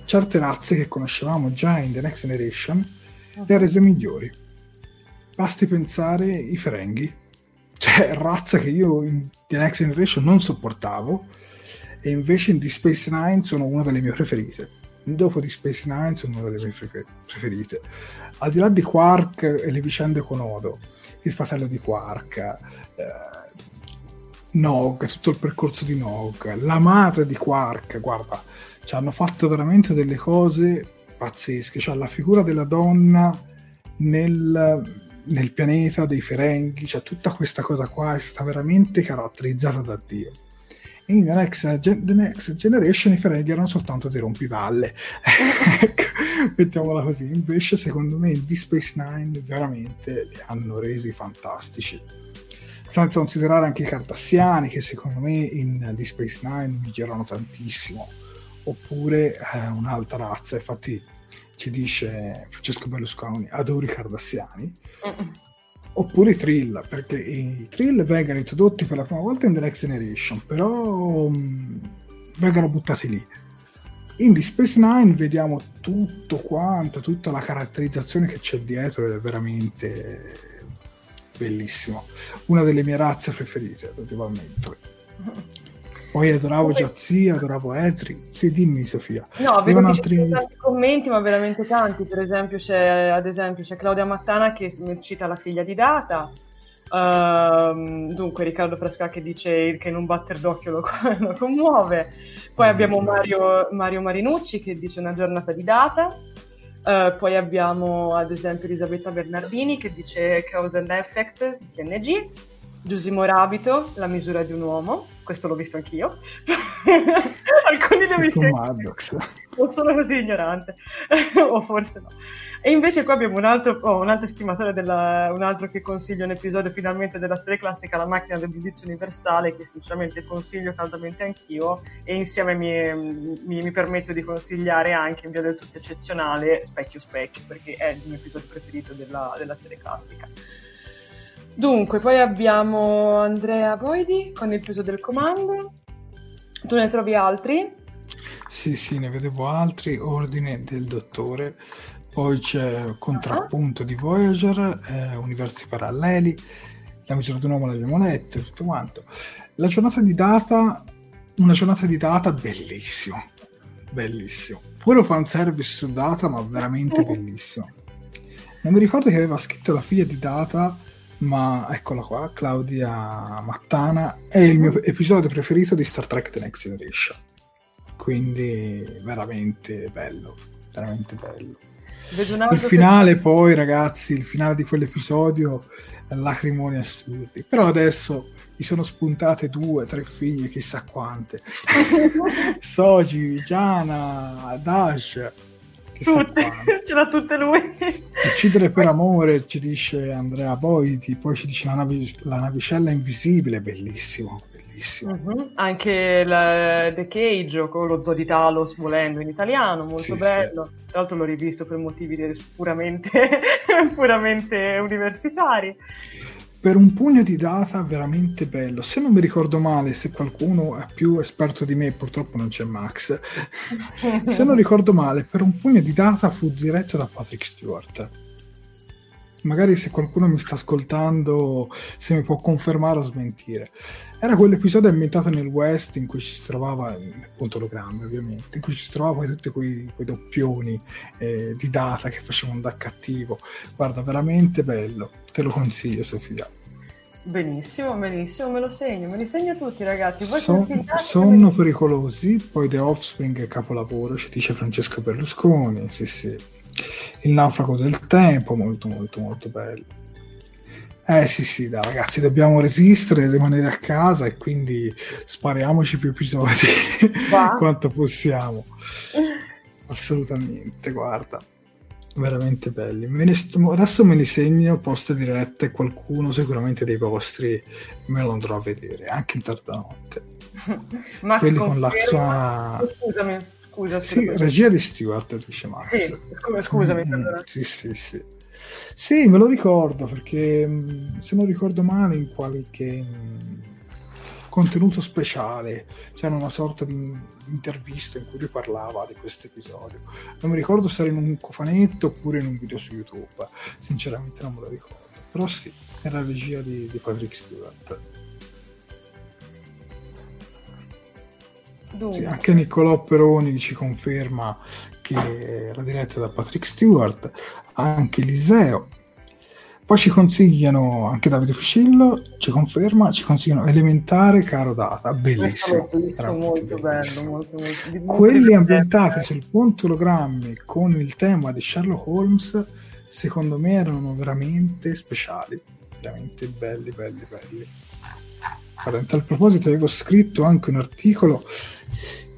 certe razze che conoscevamo già in The Next Generation, le ha rese migliori. Basti pensare i Ferenghi, cioè razza che io in The Next Generation non sopportavo e invece in Deep Space Nine sono una delle mie preferite. Dopo di Space Nine sono una delle mie prefer- preferite. Al di là di Quark e le vicende con Odo, il fratello di Quark, eh, Nog, tutto il percorso di Nog, la madre di Quark, guarda, ci hanno fatto veramente delle cose pazzesche. Cioè la figura della donna nel, nel pianeta dei Ferengi, cioè tutta questa cosa qua è stata veramente caratterizzata da Dio. In The Next, Gen- The Next Generation i Ferengi erano soltanto dei rompivalle. *laughs* ecco, mettiamola così. Invece, secondo me, Deep Space Nine veramente li hanno resi fantastici. Senza considerare anche i cardassiani, che secondo me in Deep Space Nine migliorano tantissimo. Oppure eh, un'altra razza, infatti ci dice Francesco Berlusconi, adoro i cardassiani. Mm-mm. Oppure i Trill, perché i Trill vengono introdotti per la prima volta in The Next Generation, però mh, vengono buttati lì. In Deep Space Nine vediamo tutto quanto, tutta la caratterizzazione che c'è dietro ed è veramente bellissimo. Una delle mie razze preferite, lo devo ammettere. Poi adoravo Poi- Jazzy, adoravo Ezri. Sì, dimmi Sofia. No, vedo ci altri- tanti commenti, ma veramente tanti. Per esempio, c'è, ad esempio, c'è Claudia Mattana che cita la figlia di Data. Ehm, dunque, Riccardo Frasca che dice che in un batter d'occhio lo, *laughs* lo commuove. Poi abbiamo. Mario, Mario Marinucci che dice una giornata di Data. Eh, poi abbiamo ad esempio Elisabetta Bernardini che dice Cause and Effect TNG. Giusimo Rabito, La misura di un uomo. Questo l'ho visto anch'io. *laughs* Alcuni li ho visti o sono così ignorante, *laughs* o forse no. E invece qua abbiamo un altro, oh, un altro estimatore, della, un altro che consiglia un episodio finalmente della serie classica, La macchina del giudizio universale, che sinceramente consiglio caldamente anch'io, e insieme mi, mi- mi permetto di consigliare anche in via del tutto eccezionale Specchio Specchio, perché è il mio episodio preferito della, della serie classica. Dunque, poi abbiamo Andrea Boidi con il peso del comando. Tu ne trovi altri? Sì, sì, ne vedevo altri, Ordine del Dottore, poi c'è Contrappunto di Voyager, eh, Universi Paralleli, La misura di un uomo l'abbiamo letto tutto quanto. La giornata di data, una giornata di data bellissimo, bellissimo. Pure fanservice su data, ma veramente *laughs* bellissimo. Non mi ricordo che aveva scritto la figlia di data, ma eccola qua, Claudia Mattana, è il mio episodio preferito di Star Trek The Next Generation. Quindi veramente bello, veramente bello. Il che- finale poi, ragazzi, il finale di quell'episodio, lacrimoni assurdi. Però adesso gli sono spuntate due, tre figlie, chissà quante. *laughs* Soji, Giana, Dash, Tutte, *laughs* ce l'ha tutte lui. Uccidere per amore, ci dice Andrea Boiti, poi ci dice la, navi- la navicella invisibile, bellissimo, bellissimo. Mhm. Anche la- The Cage con lo zoo di Talos volendo in italiano, molto Sì, bello. Tra l'altro l'ho rivisto per motivi puramente, *laughs* puramente universitari. Per un pugno di data veramente bello. Se non mi ricordo male, se qualcuno è più esperto di me, purtroppo non c'è Max. *laughs* Se non ricordo male, per un pugno di data fu diretto da Patrick Stewart. Magari se qualcuno mi sta ascoltando, se mi può confermare o smentire. Era quell'episodio ambientato nel West in cui ci si trovava, appunto ologrammi ovviamente, in cui ci si trovava tutti quei, quei doppioni eh, di data che facevano da cattivo. Guarda, veramente bello, te lo consiglio Sofia. Benissimo, benissimo, me lo segno, me li segno tutti ragazzi. Voi Son, sonno pericolosi, poi The Offspring è capolavoro, ci dice Francesco Berlusconi, sì sì. Il naufrago del tempo, molto molto molto bello. Eh sì sì, dai ragazzi, dobbiamo resistere, rimanere a casa e quindi spariamoci più episodi *laughs* *laughs* quanto possiamo. Assolutamente, guarda veramente belli. Me ne, adesso me li segno post dirette qualcuno sicuramente dei vostri me lo andrò a vedere anche in tarda notte. *laughs* Max Quelli con la sua... Scusami, scusa. Sì, regia di Stewart, dice Max. Sì, scusami. Mm, sì, sì, sì. Sì, me lo ricordo perché mm, se non ricordo male in qualche mm, contenuto speciale, c'era una sorta di intervista in cui lui parlava di questo episodio. Non mi ricordo se era in un cofanetto oppure in un video su YouTube, sinceramente non me lo ricordo. Però sì, era la regia di, di Patrick Stewart. Sì, anche Niccolò Peroni ci conferma che era diretta da Patrick Stewart, anche Eliseo. Poi ci consigliano, anche Davide Fucillo ci conferma, ci consigliano Elementare Caro Data, bellissimo. Visto, molto bello, molto, molto, Quelli ambientati sul ponte ologrammi con il tema di Sherlock Holmes, secondo me erano veramente speciali, veramente belli, belli, belli. A tal proposito avevo scritto anche un articolo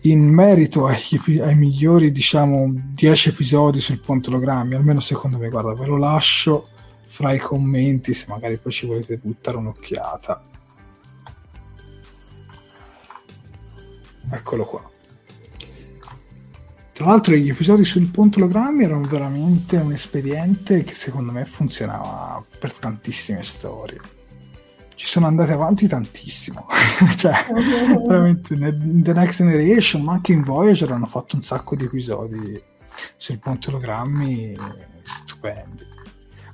in merito ai, ai migliori, diciamo, 10 episodi sul ponte ologrammi, almeno secondo me, guarda, ve lo lascio fra i commenti se magari poi ci volete buttare un'occhiata. Eccolo qua. Tra l'altro gli episodi sul pontologrammi erano veramente un espediente che secondo me funzionava per tantissime storie. Ci sono andate avanti tantissimo. *laughs* cioè, veramente in The Next Generation, ma anche in Voyager hanno fatto un sacco di episodi sui pontologrammi stupendi.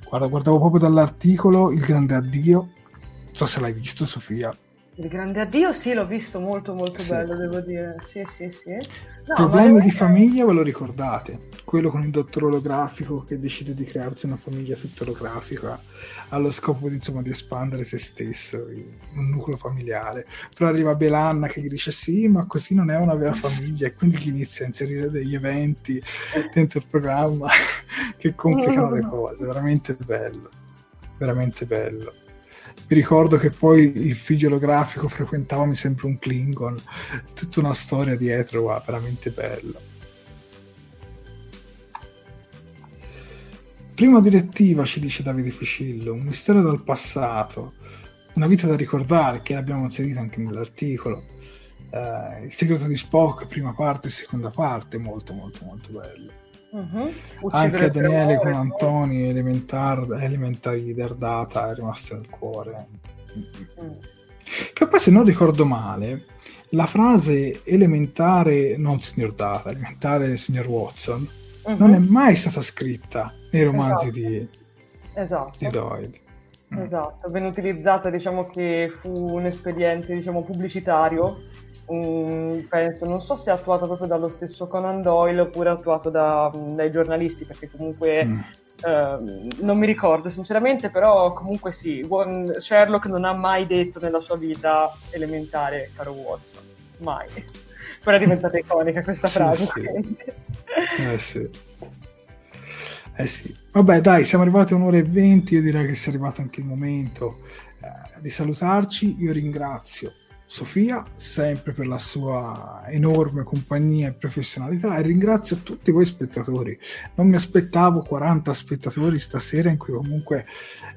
Guarda, guardavo proprio dall'articolo Il grande addio. Non so se l'hai visto, Sofia. Il grande addio, sì, l'ho visto molto, molto sì. bello, devo dire. Sì, sì, sì. No, Problemi di famiglia, ve lo ricordate? Quello con il dottor olografico che decide di crearsi una famiglia tutta olografica allo scopo di, insomma, di espandere se stesso, un nucleo familiare. Però arriva Belanna che gli dice sì, ma così non è una vera famiglia e quindi gli inizia a inserire degli eventi dentro il programma *laughs* che complicano le cose. Veramente bello, veramente bello. Mi ricordo che poi il figlio olografico frequentava, mi sembra, un Klingon. Tutta una storia dietro, wow, veramente bello. Prima direttiva, ci dice Davide Fucillo, un mistero dal passato, una vita da ricordare, che abbiamo inserito anche nell'articolo. Uh, il segreto di Spock, prima parte seconda parte, molto molto molto bello. Uh-huh. Anche Daniele con Antoni, elementar, elementari Data è rimasto nel cuore. Mm. Che poi se non ricordo male, la frase elementare, non signor Data, elementare signor Watson, uh-huh. non è mai stata scritta nei romanzi esatto. Di, esatto. di, Doyle. Mm. Esatto, venne utilizzata, diciamo che fu un espediente diciamo, pubblicitario, um, penso, non so se è attuato proprio dallo stesso Conan Doyle oppure attuato da, dai giornalisti, perché comunque mm. Uh, non mi ricordo sinceramente, però comunque sì, Sherlock non ha mai detto nella sua vita elementare, caro Watson, mai. *laughs* Poi è diventata *laughs* iconica questa frase. Sì. eh sì. Eh sì. Vabbè, dai, siamo arrivati a un'ora e venti. Io direi che sia arrivato anche il momento eh, di salutarci. Io ringrazio Sofia sempre per la sua enorme compagnia e professionalità e ringrazio tutti voi spettatori. Non mi aspettavo 40 spettatori stasera in cui comunque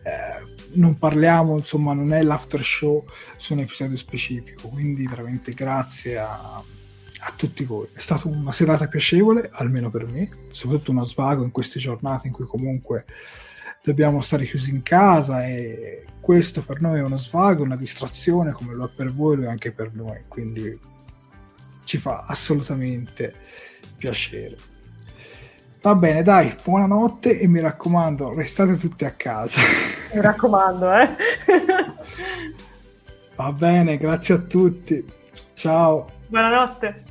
eh, non parliamo, insomma, non è l'after show su un episodio specifico. Quindi veramente grazie a a tutti voi. È stata una serata piacevole, almeno per me, soprattutto uno svago in queste giornate in cui comunque dobbiamo stare chiusi in casa e questo per noi è uno svago, una distrazione come lo è per voi, lo è anche per noi, quindi ci fa assolutamente piacere. Va bene, dai, buonanotte e mi raccomando, restate tutti a casa. Mi raccomando, eh. Va bene, grazie a tutti. Ciao. Buonanotte.